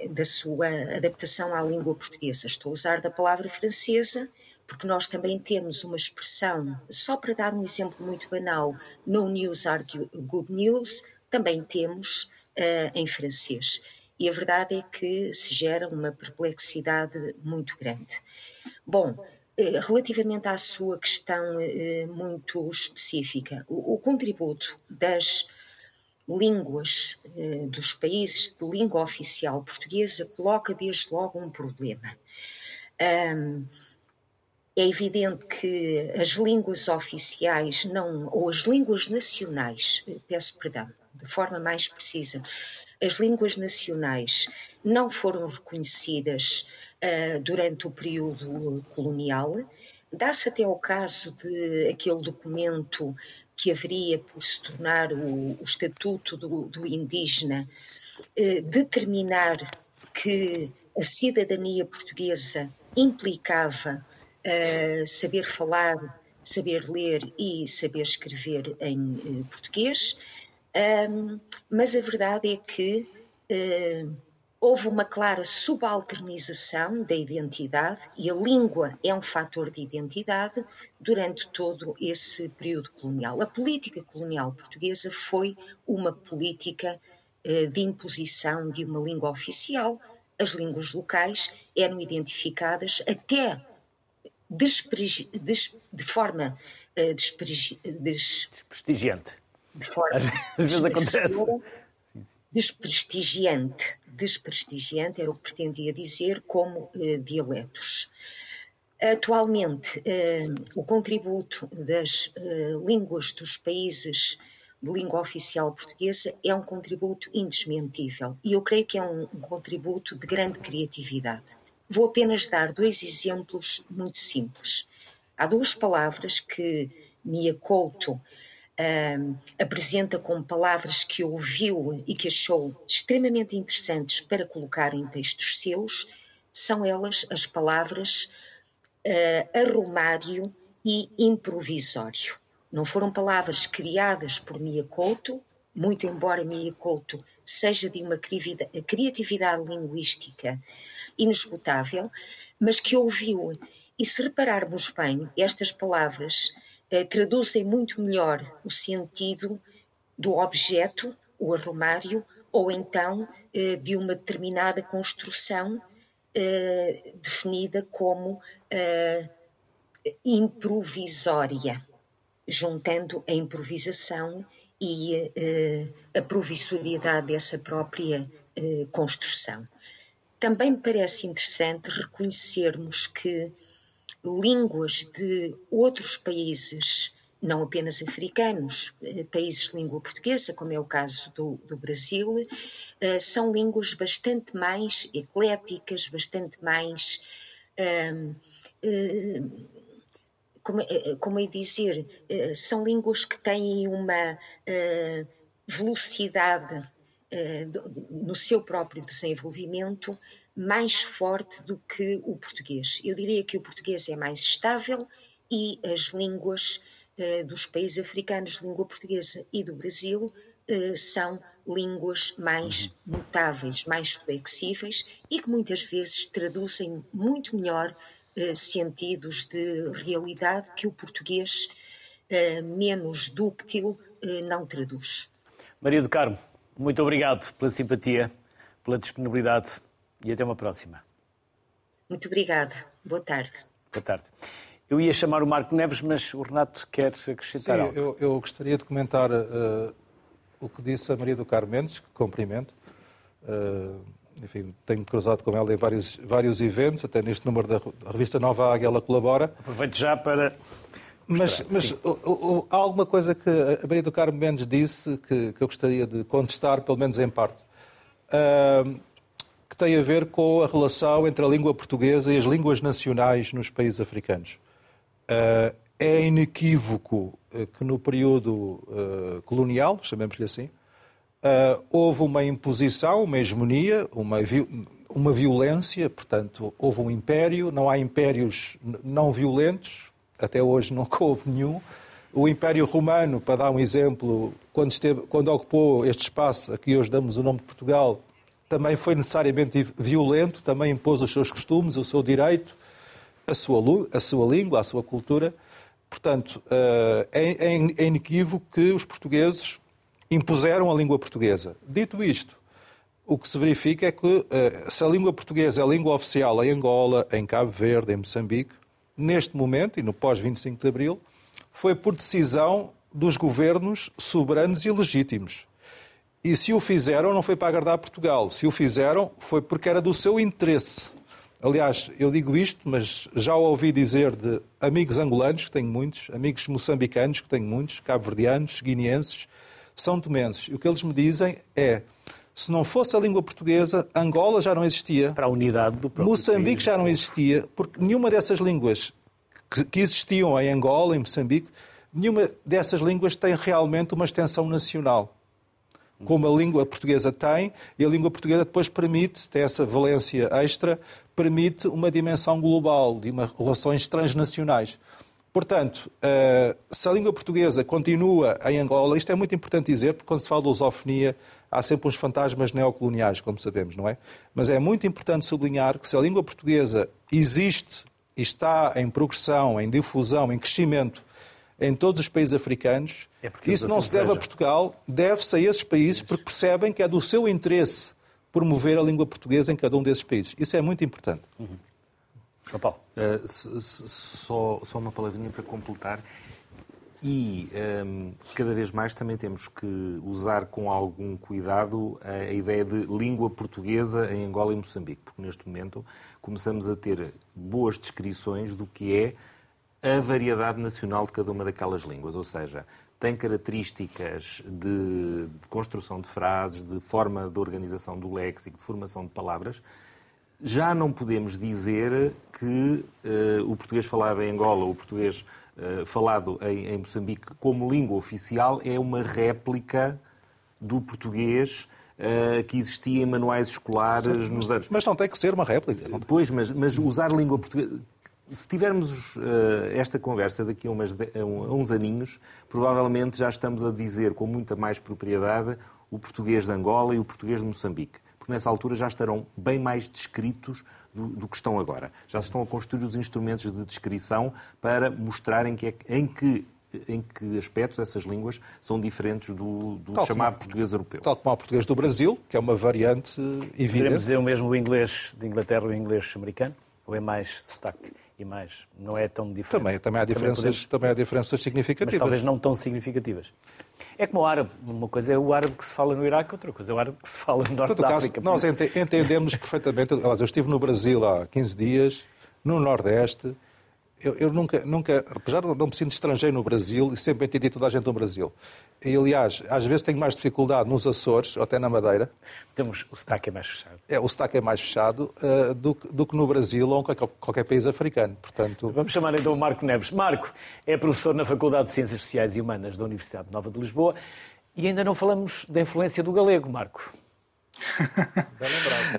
[SPEAKER 4] da sua adaptação à língua portuguesa, estou a usar da palavra francesa, porque nós também temos uma expressão, só para dar um exemplo muito banal, no news are good news, também temos uh, em francês e a verdade é que se gera uma perplexidade muito grande. Bom, eh, relativamente à sua questão eh, muito específica, o contributo das línguas dos países de língua oficial portuguesa coloca desde logo um problema. é evidente que as línguas oficiais não, ou as línguas nacionais, peço perdão, de forma mais precisa, as línguas nacionais não foram reconhecidas uh, durante o período colonial. Dá-se até o caso de aquele documento que haveria por se tornar o, o Estatuto do, do Indígena uh, determinar que a cidadania portuguesa implicava uh, saber falar, saber ler e saber escrever em português um, mas a verdade é que uh, houve uma clara subalternização da identidade e a língua é um fator de identidade durante todo esse período colonial. A política colonial portuguesa foi uma política uh, de imposição de uma língua oficial. As línguas locais eram identificadas até de forma uh,
[SPEAKER 1] desprestigiante
[SPEAKER 4] de forma Às vezes acontece. desprestigiante. Desprestigiante era o que pretendia dizer como eh, dialetos. Atualmente, eh, o contributo das eh, línguas dos países de língua oficial portuguesa é um contributo indesmentível e eu creio que é um, um contributo de grande criatividade. Vou apenas dar dois exemplos muito simples. Há duas palavras que Mia Couto apresenta como palavras que ouviu e que achou extremamente interessantes para colocar em textos seus, são elas as palavras uh, arrumário e improvisório. Não foram palavras criadas por Mia Couto, muito embora Mia Couto seja de uma criatividade linguística inesgotável, mas que ouviu. E se repararmos bem, estas palavras eh, traduzem muito melhor o sentido do objeto, o arrumário, ou então eh, de uma determinada construção eh, definida como improvisória, juntando a improvisação e a provisoriedade dessa própria construção. Também me parece interessante reconhecermos que línguas de outros países, não apenas africanos, eh, países de língua portuguesa, como é o caso do, do Brasil, eh, são línguas bastante mais ecléticas, bastante mais. Um, um, como, como é dizer, eh, são línguas que têm uma velocidade no seu próprio desenvolvimento mais forte do que o português. Eu diria que o português é mais estável e as línguas uh, dos países africanos de língua portuguesa e do Brasil uh, são línguas mais uhum. mutáveis, mais flexíveis e que muitas vezes traduzem muito melhor uh, sentidos de realidade que o português menos dúctil não traduz.
[SPEAKER 1] Maria do Carmo, muito obrigado pela simpatia pela disponibilidade e até uma próxima.
[SPEAKER 4] Muito obrigada. Boa tarde.
[SPEAKER 1] Boa tarde. Eu ia chamar o Marco Neves, mas o Renato quer acrescentar
[SPEAKER 2] Sim,
[SPEAKER 1] algo.
[SPEAKER 2] Eu, eu gostaria de comentar uh, o que disse a Maria do Carmo Mendes, que cumprimento. Uh, enfim, tenho cruzado com ela em vários, vários eventos, até neste número da revista Nova Águia ela colabora.
[SPEAKER 1] Aproveito já para.
[SPEAKER 2] Mas, mas o, o, há alguma coisa que a Maria do Carmo Mendes disse que, que eu gostaria de contestar, pelo menos em parte, uh, que tem a ver com a relação entre a língua portuguesa e as línguas nacionais nos países africanos. Uh, é inequívoco que no período uh, colonial, chamemos-lhe assim, houve uma imposição, uma hegemonia, uma, uma violência, portanto, houve um império, não há impérios não violentos, até hoje nunca houve nenhum. O Império Romano, para dar um exemplo, quando, esteve, quando ocupou este espaço a que hoje damos o nome de Portugal, também foi necessariamente violento, também impôs os seus costumes, o seu direito, a sua, a sua língua, a sua cultura. Portanto, uh, é, é inequívoco que os portugueses impuseram a língua portuguesa. Dito isto, o que se verifica é que eh, se a língua portuguesa é a língua oficial em Angola, em Cabo Verde, em Moçambique, neste momento e no pós-25 de Abril, foi por decisão dos governos soberanos e legítimos. E se o fizeram, não foi para agradar Portugal. Se o fizeram, foi porque era do seu interesse. Aliás, eu digo isto, mas já ouvi dizer de amigos angolanos, que tenho muitos, amigos moçambicanos, que tenho muitos, cabo-verdianos, guineenses, são tomenses. E o que eles me dizem é, se não fosse a língua portuguesa, Angola já não existia.
[SPEAKER 1] Para a unidade do próprio
[SPEAKER 2] Moçambique
[SPEAKER 1] país.
[SPEAKER 2] já não existia, porque nenhuma dessas línguas que, que existiam em Angola, em Moçambique, nenhuma dessas línguas tem realmente uma extensão nacional como a língua portuguesa tem, e a língua portuguesa depois permite, tem essa valência extra, permite uma dimensão global, de uma, relações transnacionais. Portanto, eh, se a língua portuguesa continua em Angola, isto é muito importante dizer, porque quando se fala de lusofonia, há sempre uns fantasmas neocoloniais, como sabemos, não é? Mas é muito importante sublinhar que se a língua portuguesa existe e está em progressão, em difusão, em crescimento em todos os países africanos, é isso não se deve seja. a Portugal, deve-se a esses países, porque percebem que é do seu interesse promover a língua portuguesa em cada um desses países. Isso é muito importante. Uhum.
[SPEAKER 3] Paulo. Uh, só, só uma palavrinha para completar. E um, ehm, cada vez mais também temos que usar com algum cuidado a, a, ideia de língua portuguesa em Angola e Moçambique, porque neste momento começamos a ter boas descrições do que é a variedade nacional de cada uma daquelas línguas, ou seja, tem características de, de construção de frases, de forma de organização do léxico, de formação de palavras, já não podemos dizer que uh, o português falado em Angola, o português uh, falado em, em, Moçambique como língua oficial é uma réplica do português uh, que existia em manuais escolares
[SPEAKER 2] mas,
[SPEAKER 3] nos anos.
[SPEAKER 2] Mas não tem que ser uma réplica.
[SPEAKER 3] Pois, mas, mas usar língua portuguesa. Se tivermos esta conversa daqui a, umas, a uns aninhos, provavelmente já estamos a dizer com muita mais propriedade o português de Angola e o português de Moçambique porque nessa altura já estarão bem mais descritos do, do, que estão agora. Já se estão a construir os instrumentos de descrição para mostrarem que é, em que em que aspectos essas línguas são diferentes do, do chamado como, português europeu.
[SPEAKER 2] Tal como o português do Brasil, que é uma variante evidente.
[SPEAKER 1] Podemos dizer o mesmo o inglês de Inglaterra ou o inglês americano? Ou é mais sotaque e mais... não é tão diferente?
[SPEAKER 2] Também, também, há, diferenças, também, podemos... também há diferenças significativas.
[SPEAKER 1] Mas talvez não tão significativas. É como o árabe. Uma coisa é o árabe que se fala no Iraque, outra coisa é o árabe que se fala no Norte da África.
[SPEAKER 2] Nós entendemos perfeitamente. Eu estive no Brasil há 15 dias, no Nordeste, eu, eu, nunca, nunca, apesar de não me sinto estrangeiro no Brasil, e sempre entendi toda a gente no Brasil. E, aliás, às vezes tenho mais dificuldade nos Açores, ou até na Madeira.
[SPEAKER 1] Temos, o sotaque é mais fechado.
[SPEAKER 2] É, o sotaque é mais fechado uh, do, do, que no Brasil ou em qualquer, qualquer, país africano. Portanto...
[SPEAKER 1] Vamos chamar então o Marco Neves. Marco é professor na Faculdade de Ciências Sociais e Humanas da Universidade Nova de Lisboa. E ainda não falamos da influência do galego, Marco.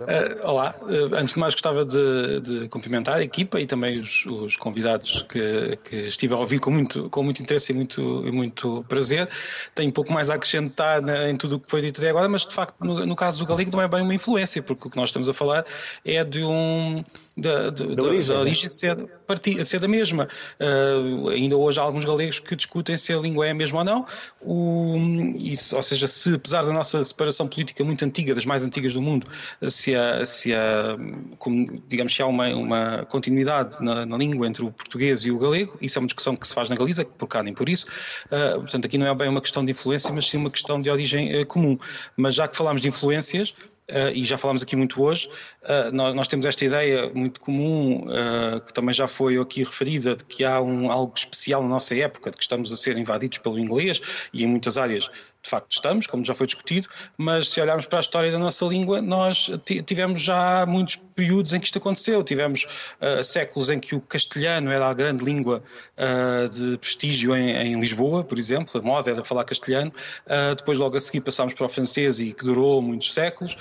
[SPEAKER 5] Uh, olá, uh, antes de mais gostava de, de, cumprimentar a equipa e também os, os convidados que, que, estive a ouvir com muito, com muito interesse e muito, muito prazer. Tenho um pouco mais a acrescentar né, em tudo o que foi dito até agora, mas de facto no, no, caso do galego não é bem uma influência, porque o que nós estamos a falar é de um, da, da, da, origem, da origem ser, partir, ser da mesma. Uh, ainda hoje há alguns galegos que discutem se a língua é a mesma ou não, o, isso, ou seja, se apesar da nossa separação política muito antiga, das mais antigas do mundo, se há, se há, como, digamos, se há uma, uma continuidade na, na, língua entre o português e o galego, isso é uma discussão que se faz na Galiza, por cá nem por isso, uh, portanto aqui não é bem uma questão de influência, mas sim uma questão de origem uh, comum. Mas já que falámos de influências, Uh, e já falámos aqui muito hoje, uh, nós, nós, temos esta ideia muito comum, uh, que também já foi aqui referida, de que há um, algo especial na nossa época, de que estamos a ser invadidos pelo inglês e em muitas áreas de facto estamos, como já foi discutido, mas se olharmos para a história da nossa língua, nós tivemos já muitos períodos em que isto aconteceu. Tivemos uh, séculos em que o castelhano era a grande língua uh, de prestígio em, em, Lisboa, por exemplo, a moda era falar castelhano. Uh, depois, logo a seguir, passámos para o francês e que durou muitos séculos.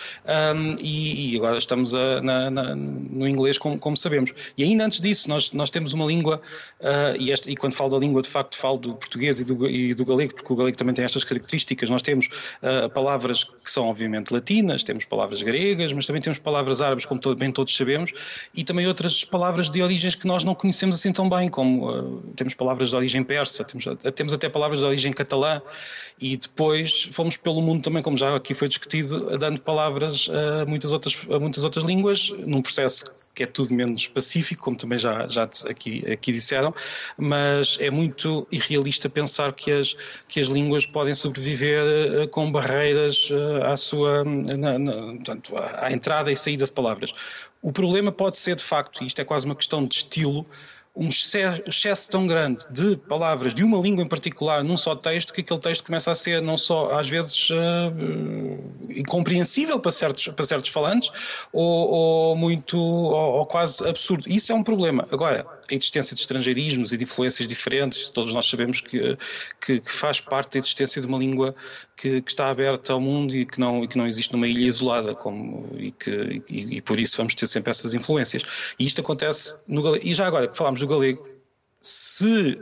[SPEAKER 5] Um, e, e, agora estamos a, na, na, no inglês, como, como, sabemos. E ainda antes disso, nós, nós temos uma língua, e, e, quando falo da língua, de facto, falo do português e do, e do galego, porque o galego também tem estas características nós temos uh, palavras que são obviamente latinas, temos palavras gregas, mas também temos palavras árabes, como todo, bem todos sabemos, e também outras palavras de origens que nós não conhecemos assim tão bem, como uh, temos palavras de origem persa, temos, temos até palavras de origem catalã, e depois fomos pelo mundo também, como já aqui foi discutido, dando palavras a muitas outras, a muitas outras línguas, num processo que é tudo menos pacífico, como também já, já aqui, aqui disseram, mas é muito irrealista pensar que as, que as línguas podem sobreviver uh, com barreiras uh, à sua na, na, portanto, à entrada e saída de palavras. O problema pode ser, de facto, e isto é quase uma questão de estilo, um excesso tão grande de palavras de uma língua em particular num só texto que aquele texto começa a ser não só às vezes uh, incompreensível para certos, para certos falantes ou, ou muito ou, ou, quase absurdo. Isso é um problema. Agora, a existência de estrangeirismos e de influências diferentes, todos nós sabemos que, que, que faz parte da existência de uma língua que, que, está aberta ao mundo e que não, e que não existe numa ilha isolada como, e, que, e, e por isso vamos ter sempre essas influências. E isto acontece no. E já agora que falámos do galego, se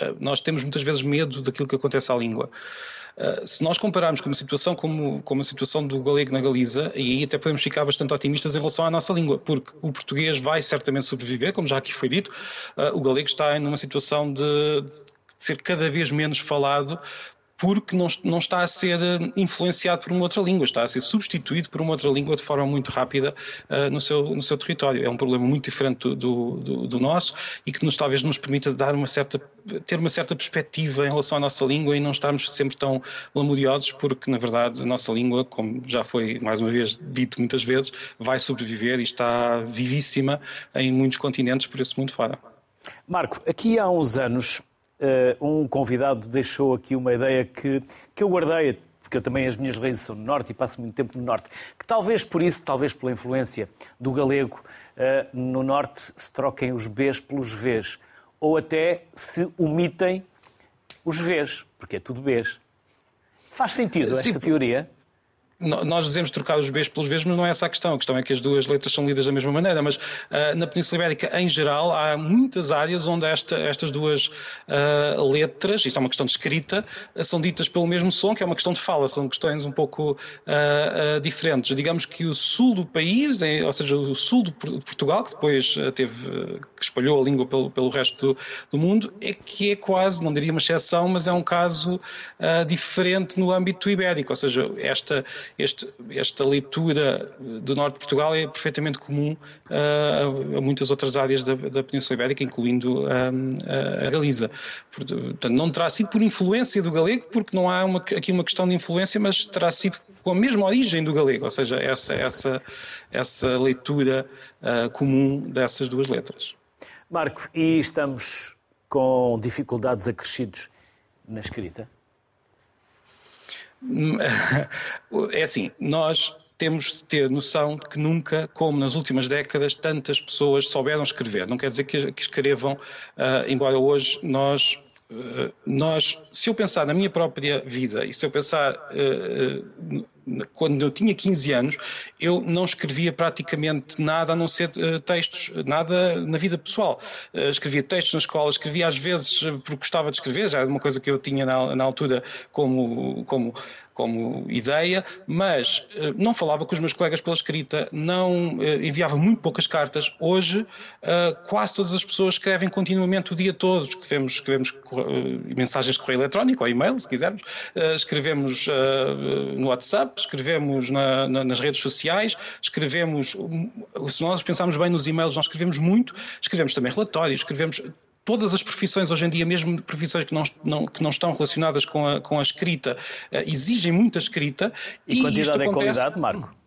[SPEAKER 5] eh, nós temos muitas vezes medo daquilo que acontece à língua. Uh, se nós compararmos com uma situação como, como a situação do galego na Galiza, e aí até podemos ficar bastante otimistas em relação à nossa língua, porque o português vai certamente sobreviver, como já aqui foi dito, uh, o galego está numa situação de ser cada vez menos falado porque não, não está a ser eh, influenciado por uma outra língua, está a ser substituído por uma outra língua de forma muito rápida uh, no, seu, no seu território. É um problema muito diferente do, do, do, nosso e que nos talvez nos permita dar uma certa, ter uma certa perspectiva em relação à nossa língua e não estarmos sempre tão lamudiosos, porque na verdade a nossa língua, como já foi mais uma vez dito muitas vezes, vai sobreviver e está vivíssima em muitos continentes por esse mundo fora.
[SPEAKER 1] Marco, aqui há uns anos um convidado deixou aqui uma ideia que, que eu guardei, porque eu também as minhas raízes são no Norte e passo muito tempo no Norte, que talvez por isso, talvez pela influência do galego, uh, no Norte se troquem os Bs pelos Vs, ou até se omitem os Vs, porque é tudo Bs. Faz sentido esta Sim, teoria?
[SPEAKER 5] Nós dizemos trocar os Bs pelos Vs, mas não é essa a questão. A questão é que as duas letras são lidas da mesma maneira. Mas uh, na Península Ibérica, em geral, há muitas áreas onde esta, estas duas uh, letras, isto é uma questão de escrita, uh, são ditas pelo mesmo som, que é uma questão de fala. São questões um pouco diferentes. Digamos que o sul do país, ou seja, o sul de Portugal, que depois teve, que espalhou a língua pelo, pelo resto do, do, mundo, é que é quase, não diria uma exceção, mas é um caso diferente no âmbito ibérico. Ou seja, esta este, esta leitura do norte de Portugal é perfeitamente comum uh, a muitas outras áreas da, da Península Ibérica, incluindo uh, a Galiza. Portanto, não terá sido por influência do galego, porque não há uma, aqui uma questão de influência, mas terá sido com a mesma origem do galego, ou seja, essa, essa, essa leitura uh, comum dessas duas letras.
[SPEAKER 1] Marco, e estamos com dificuldades acrescidos na escrita?
[SPEAKER 5] É assim, nós temos de ter noção de que nunca, como nas últimas décadas, tantas pessoas souberam escrever. Não quer dizer que, escrevam, uh, embora hoje nós nós, se eu pensar na minha própria vida e se eu pensar uh, quando eu tinha 15 anos, eu não escrevia praticamente nada a não ser uh, textos, nada na vida pessoal. Uh, escrevia textos na escola, escrevia às vezes porque gostava de escrever, já era uma coisa que eu tinha na, altura como, como como ideia, mas não falava com os meus colegas pela escrita, não enviava muito poucas cartas. Hoje, quase todas as pessoas escrevem continuamente o dia todo. Escrevemos, escrevemos mensagens de correio eletrónico ou e-mail, se quisermos, escrevemos no WhatsApp, escrevemos na, na, nas redes sociais, escrevemos. Se nós pensarmos bem nos e-mails, nós escrevemos muito, escrevemos também relatórios, escrevemos todas as profissões hoje em dia, mesmo profissões que não, não, que não estão relacionadas com a, com a escrita, uh, exigem muita escrita.
[SPEAKER 1] E, e quantidade é qualidade, Marco?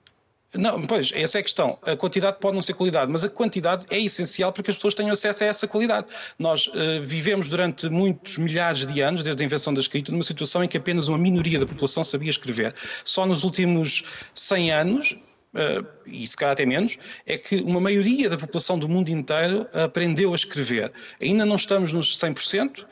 [SPEAKER 5] Não, pois, essa é a questão. A quantidade pode não ser qualidade, mas a quantidade é essencial para que as pessoas tenham acesso a essa qualidade. Nós uh, vivemos durante muitos milhares de anos, desde a invenção da escrita, numa situação em que apenas uma minoria da população sabia escrever. Só nos últimos 100 anos e se calhar até menos, é que uma maioria da população do mundo inteiro aprendeu a escrever. Ainda não estamos nos 100%, uh,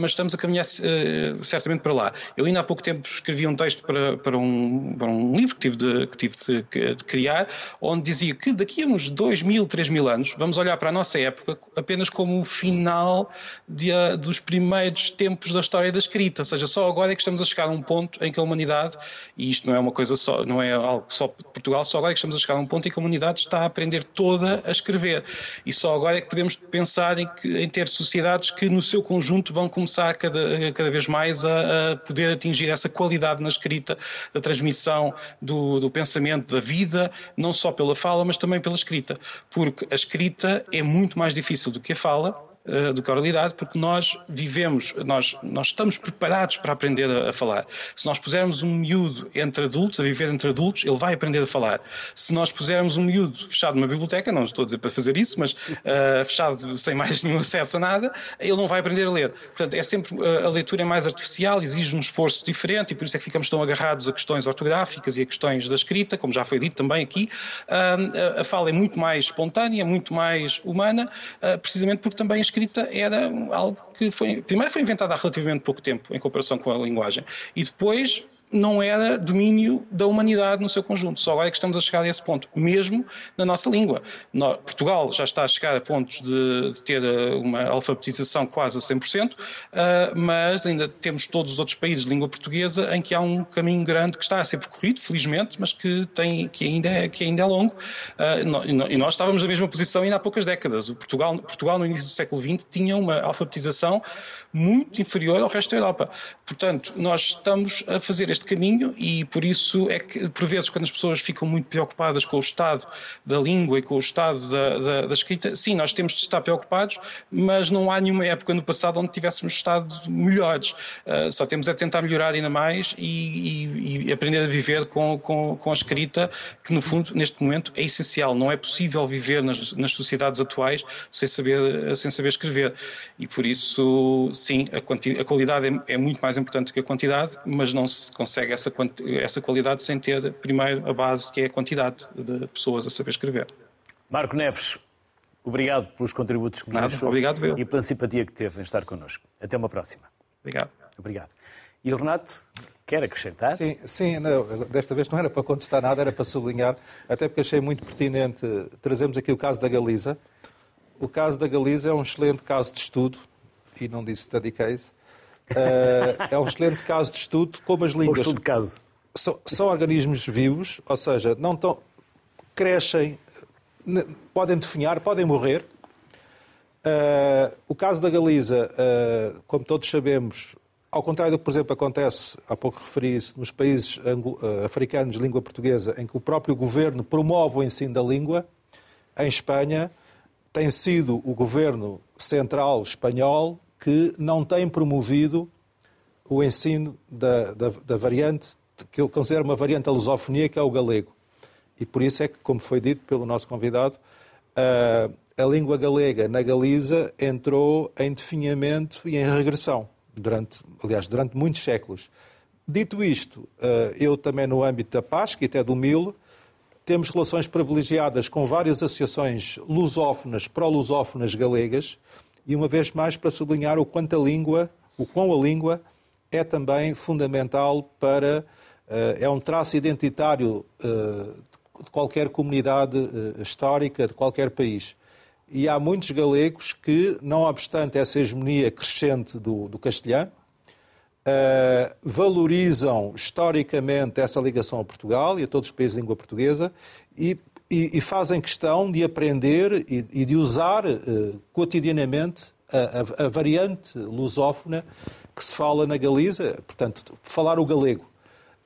[SPEAKER 5] mas estamos a caminhar uh, certamente para lá. Eu ainda há pouco tempo escrevi um texto para, para, um, para um livro que tive, de, que tive de, de, criar, onde dizia que daqui a uns 2 mil, 3 mil anos, vamos olhar para a nossa época apenas como o final de, dos primeiros tempos da história da escrita, ou seja, só agora é que estamos a chegar a um ponto em que a humanidade, e isto não é uma coisa só, não é algo só Portugal, só agora é que estamos a chegar a um ponto em que a humanidade está a aprender toda a escrever. E só agora é que podemos pensar em, que, em ter sociedades que, no seu conjunto, vão começar cada, cada vez mais a, a poder atingir essa qualidade na escrita, da transmissão do, do pensamento, da vida, não só pela fala, mas também pela escrita. Porque a escrita é muito mais difícil do que a fala uh, do que a oralidade, porque nós vivemos, nós, nós estamos preparados para aprender a, a, falar. Se nós pusermos um miúdo entre adultos, a viver entre adultos, ele vai aprender a falar. Se nós pusermos um miúdo fechado numa biblioteca, não estou a dizer para fazer isso, mas uh, fechado sem mais nenhum acesso a nada, ele não vai aprender a ler. Portanto, é sempre uh, a leitura é mais artificial, exige um esforço diferente e por isso é que ficamos tão agarrados a questões ortográficas e a questões da escrita, como já foi dito também aqui. a fala é muito mais espontânea, muito mais humana, precisamente porque também a escrita era algo que foi, primeiro foi inventada há relativamente pouco tempo em comparação com a linguagem e depois não era domínio da humanidade no seu conjunto. Só agora é que estamos a chegar a esse ponto, mesmo na nossa língua. Portugal já está a chegar a pontos de, de ter eh, uma alfabetização quase a 100%, uh, eh, mas ainda temos todos os outros países de língua portuguesa em que há um caminho grande que está a ser percorrido, felizmente, mas que, tem, que, ainda, é, que ainda é longo. Uh, e nós estávamos na mesma posição ainda há poucas décadas. O Portugal, Portugal, no início do século XX, tinha uma alfabetização muito inferior ao resto da Europa. Portanto, nós estamos a fazer este caminho e por isso é que, por vezes, quando as pessoas ficam muito preocupadas com o estado da língua e com o estado da, da, da escrita, sim, nós temos de estar preocupados, mas não há nenhuma época no passado onde tivéssemos estado melhores. Uh, só temos a tentar melhorar ainda mais e, e, e aprender a viver com, com, com, a escrita, que no fundo, neste momento, é essencial. Não é possível viver nas, nas sociedades atuais sem saber, sem saber escrever. E por isso sim, a, a qualidade é, é, muito mais importante que a quantidade, mas não se consegue essa, essa qualidade sem ter primeiro a base que é a quantidade de pessoas a saber escrever.
[SPEAKER 1] Marco Neves, obrigado pelos contributos que nos Nada, deixou
[SPEAKER 5] obrigado,
[SPEAKER 1] e pela simpatia que teve em estar connosco. Até uma próxima.
[SPEAKER 5] Obrigado.
[SPEAKER 1] Obrigado. E o Renato, quer acrescentar?
[SPEAKER 2] Sim, sim não, desta vez não era para contestar nada, era para sublinhar, até porque achei muito pertinente trazermos aqui o caso da Galiza. O caso da Galiza é um excelente caso de estudo e não disse study case, uh, é um excelente caso de estudo como as línguas.
[SPEAKER 1] estudo de caso.
[SPEAKER 2] São, são organismos vivos, ou seja, não tão, crescem, podem definhar, podem morrer. Uh, o caso da Galiza, uh, como todos sabemos, ao contrário do que, por exemplo, acontece, há pouco referi isso, nos países africanos de língua portuguesa, em que o próprio governo promove o ensino da língua, em Espanha tem sido o governo central espanhol que não tem promovido o ensino da, da, da variante, que eu considero uma variante da lusofonia, que é o galego. E por isso é que, como foi dito pelo nosso convidado, a, a língua galega na Galiza entrou em definhamento e em regressão, durante, aliás, durante muitos séculos. Dito isto, eu também no âmbito da PASC e até do MIL, temos relações privilegiadas com várias associações lusófonas, pró-lusófonas galegas, e uma vez mais para sublinhar o quanto a língua, o quão a língua é também fundamental para é um traço identitário de qualquer comunidade histórica, de qualquer país. E há muitos galegos que, não obstante essa hegemonia crescente do, do castelhano, uh, valorizam historicamente essa ligação a Portugal e a todos os países de língua portuguesa e, e, e fazem questão de aprender e, e de usar uh, cotidianamente a, a, a, variante lusófona que se fala na Galiza, portanto, falar o galego.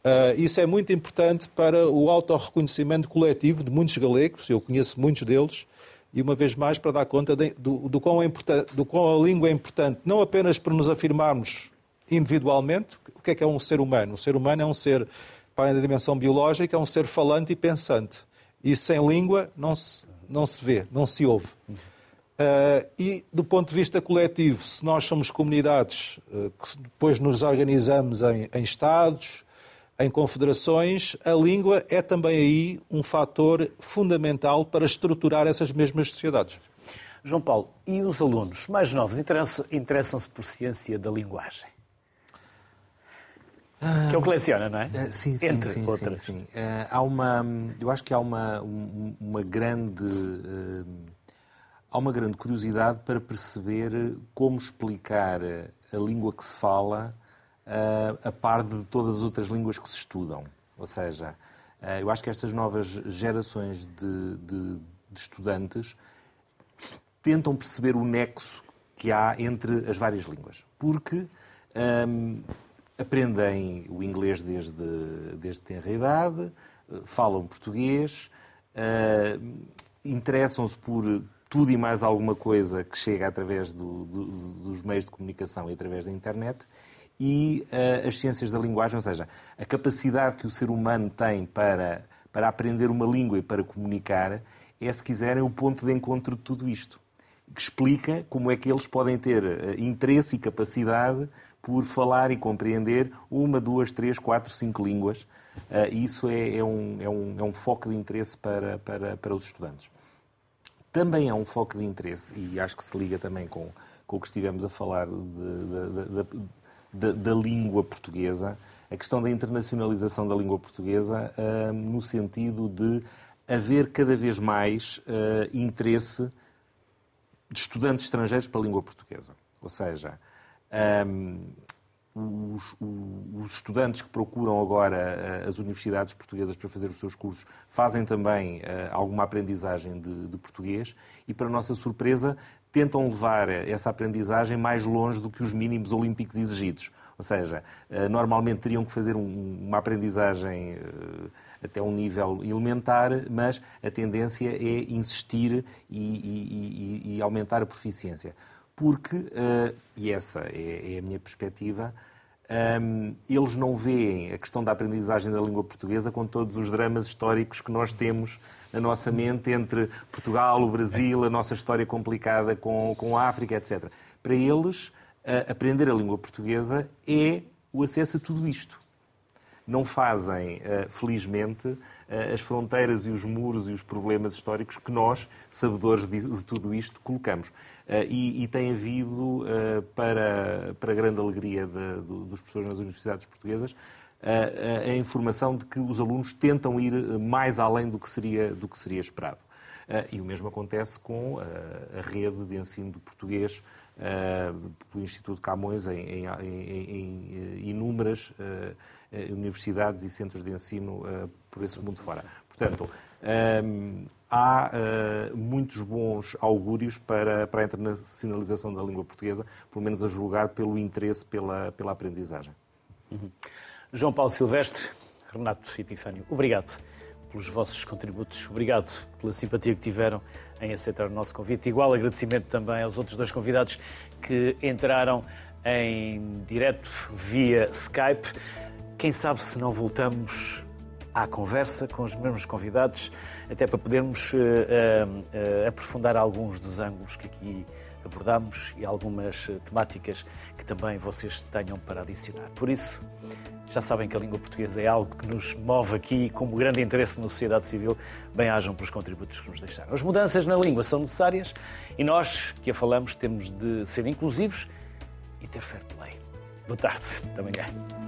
[SPEAKER 2] Uh, isso é muito importante para o autorreconhecimento coletivo de muitos galegos, eu conheço muitos deles, e uma vez mais para dar conta de, do, do, quão é do quão a língua é importante, não apenas para nos afirmarmos individualmente, o que é que é um ser humano? Um ser humano é um ser, para a dimensão biológica, é um ser falante e pensante. E sem língua não se, não se vê, não se ouve. Uh, e do ponto de vista coletivo, se nós somos comunidades uh, que depois nos organizamos em, em, Estados, em confederações, a língua é também aí um fator fundamental para estruturar essas mesmas sociedades.
[SPEAKER 1] João Paulo, e os alunos mais novos interessam-se por ciência da linguagem? Que ele coleciona, não é?
[SPEAKER 3] Ah, sim, sim, Entre sim, outras. Sim, sim. Uh, há uma, eu acho que há uma, uma grande uh, há uma grande curiosidade para perceber como explicar a língua que se fala a par de todas as outras línguas que se estudam. Ou seja, eu acho que estas novas gerações de, de, de estudantes tentam perceber o nexo que há entre as várias línguas. Porque aprendem o inglês desde, desde tenra idade, falam português, uh, interessam-se por tudo e mais alguma coisa que chega através do, do, dos meios de comunicação e através da internet e uh, as ciências da linguagem, ou seja, a capacidade que o ser humano tem para, para aprender uma língua e para comunicar é, se quiserem, o ponto de encontro de tudo isto, que explica como é que eles podem ter uh, interesse e capacidade por falar e compreender uma, duas, três, quatro, cinco línguas. Uh, isso é, é, um, é, um, é um foco de interesse para, para, para os estudantes. Também é um foco de interesse, e acho que se liga também com, com o que estivemos a falar da língua portuguesa, a questão da internacionalização da língua portuguesa, uh, no sentido de haver cada vez mais uh, interesse de estudantes estrangeiros para a língua portuguesa. Ou seja, um, os, os, estudantes que procuram agora eh, as universidades portuguesas para fazer os seus cursos fazem também uh, alguma aprendizagem de, de, português e, para nossa surpresa, tentam levar essa aprendizagem mais longe do que os mínimos olímpicos exigidos. Ou seja, uh, normalmente teriam que fazer um, uma aprendizagem até um nível elementar, mas a tendência é insistir e, e, e, e aumentar a proficiência porque, uh, e essa é, é, a minha perspectiva, um, eles não veem a questão da aprendizagem da língua portuguesa com todos os dramas históricos que nós temos na nossa mente entre Portugal, o Brasil, a nossa história complicada com, com a África, etc. Para eles, uh, aprender a língua portuguesa é o acesso a tudo isto. Não fazem, uh, felizmente, as fronteiras e os muros e os problemas históricos que nós, sabedores de, tudo isto, colocamos. Uh, e, e, tem havido, para, para grande alegria de, dos professores nas universidades portuguesas, uh, a informação de que os alunos tentam ir mais além do que seria, do que seria esperado. e o mesmo acontece com a rede de ensino do português do Instituto Camões em, em, em, em inúmeras universidades e centros de ensino por esse mundo fora. Portanto, um, há uh, muitos bons augúrios para, para a internacionalização da língua portuguesa, pelo menos a julgar pelo interesse pela, pela aprendizagem.
[SPEAKER 1] Uhum. João Paulo Silvestre, Renato Epifânio, obrigado pelos vossos contributos, obrigado pela simpatia que tiveram em aceitar o nosso convite. Igual agradecimento também aos outros dois convidados que entraram em direto via Skype. Quem sabe se não voltamos à conversa com os mesmos convidados, até para podermos uh, uh, aprofundar alguns dos ângulos que aqui abordamos e algumas temáticas que também vocês tenham para adicionar. Por isso, já sabem que a língua portuguesa é algo que nos move aqui como grande interesse na sociedade civil. Bem-ajam pelos contributos que nos deixaram. As mudanças na língua são necessárias e nós, que a falamos, temos de ser inclusivos e ter fair play. Boa tarde. Até amanhã.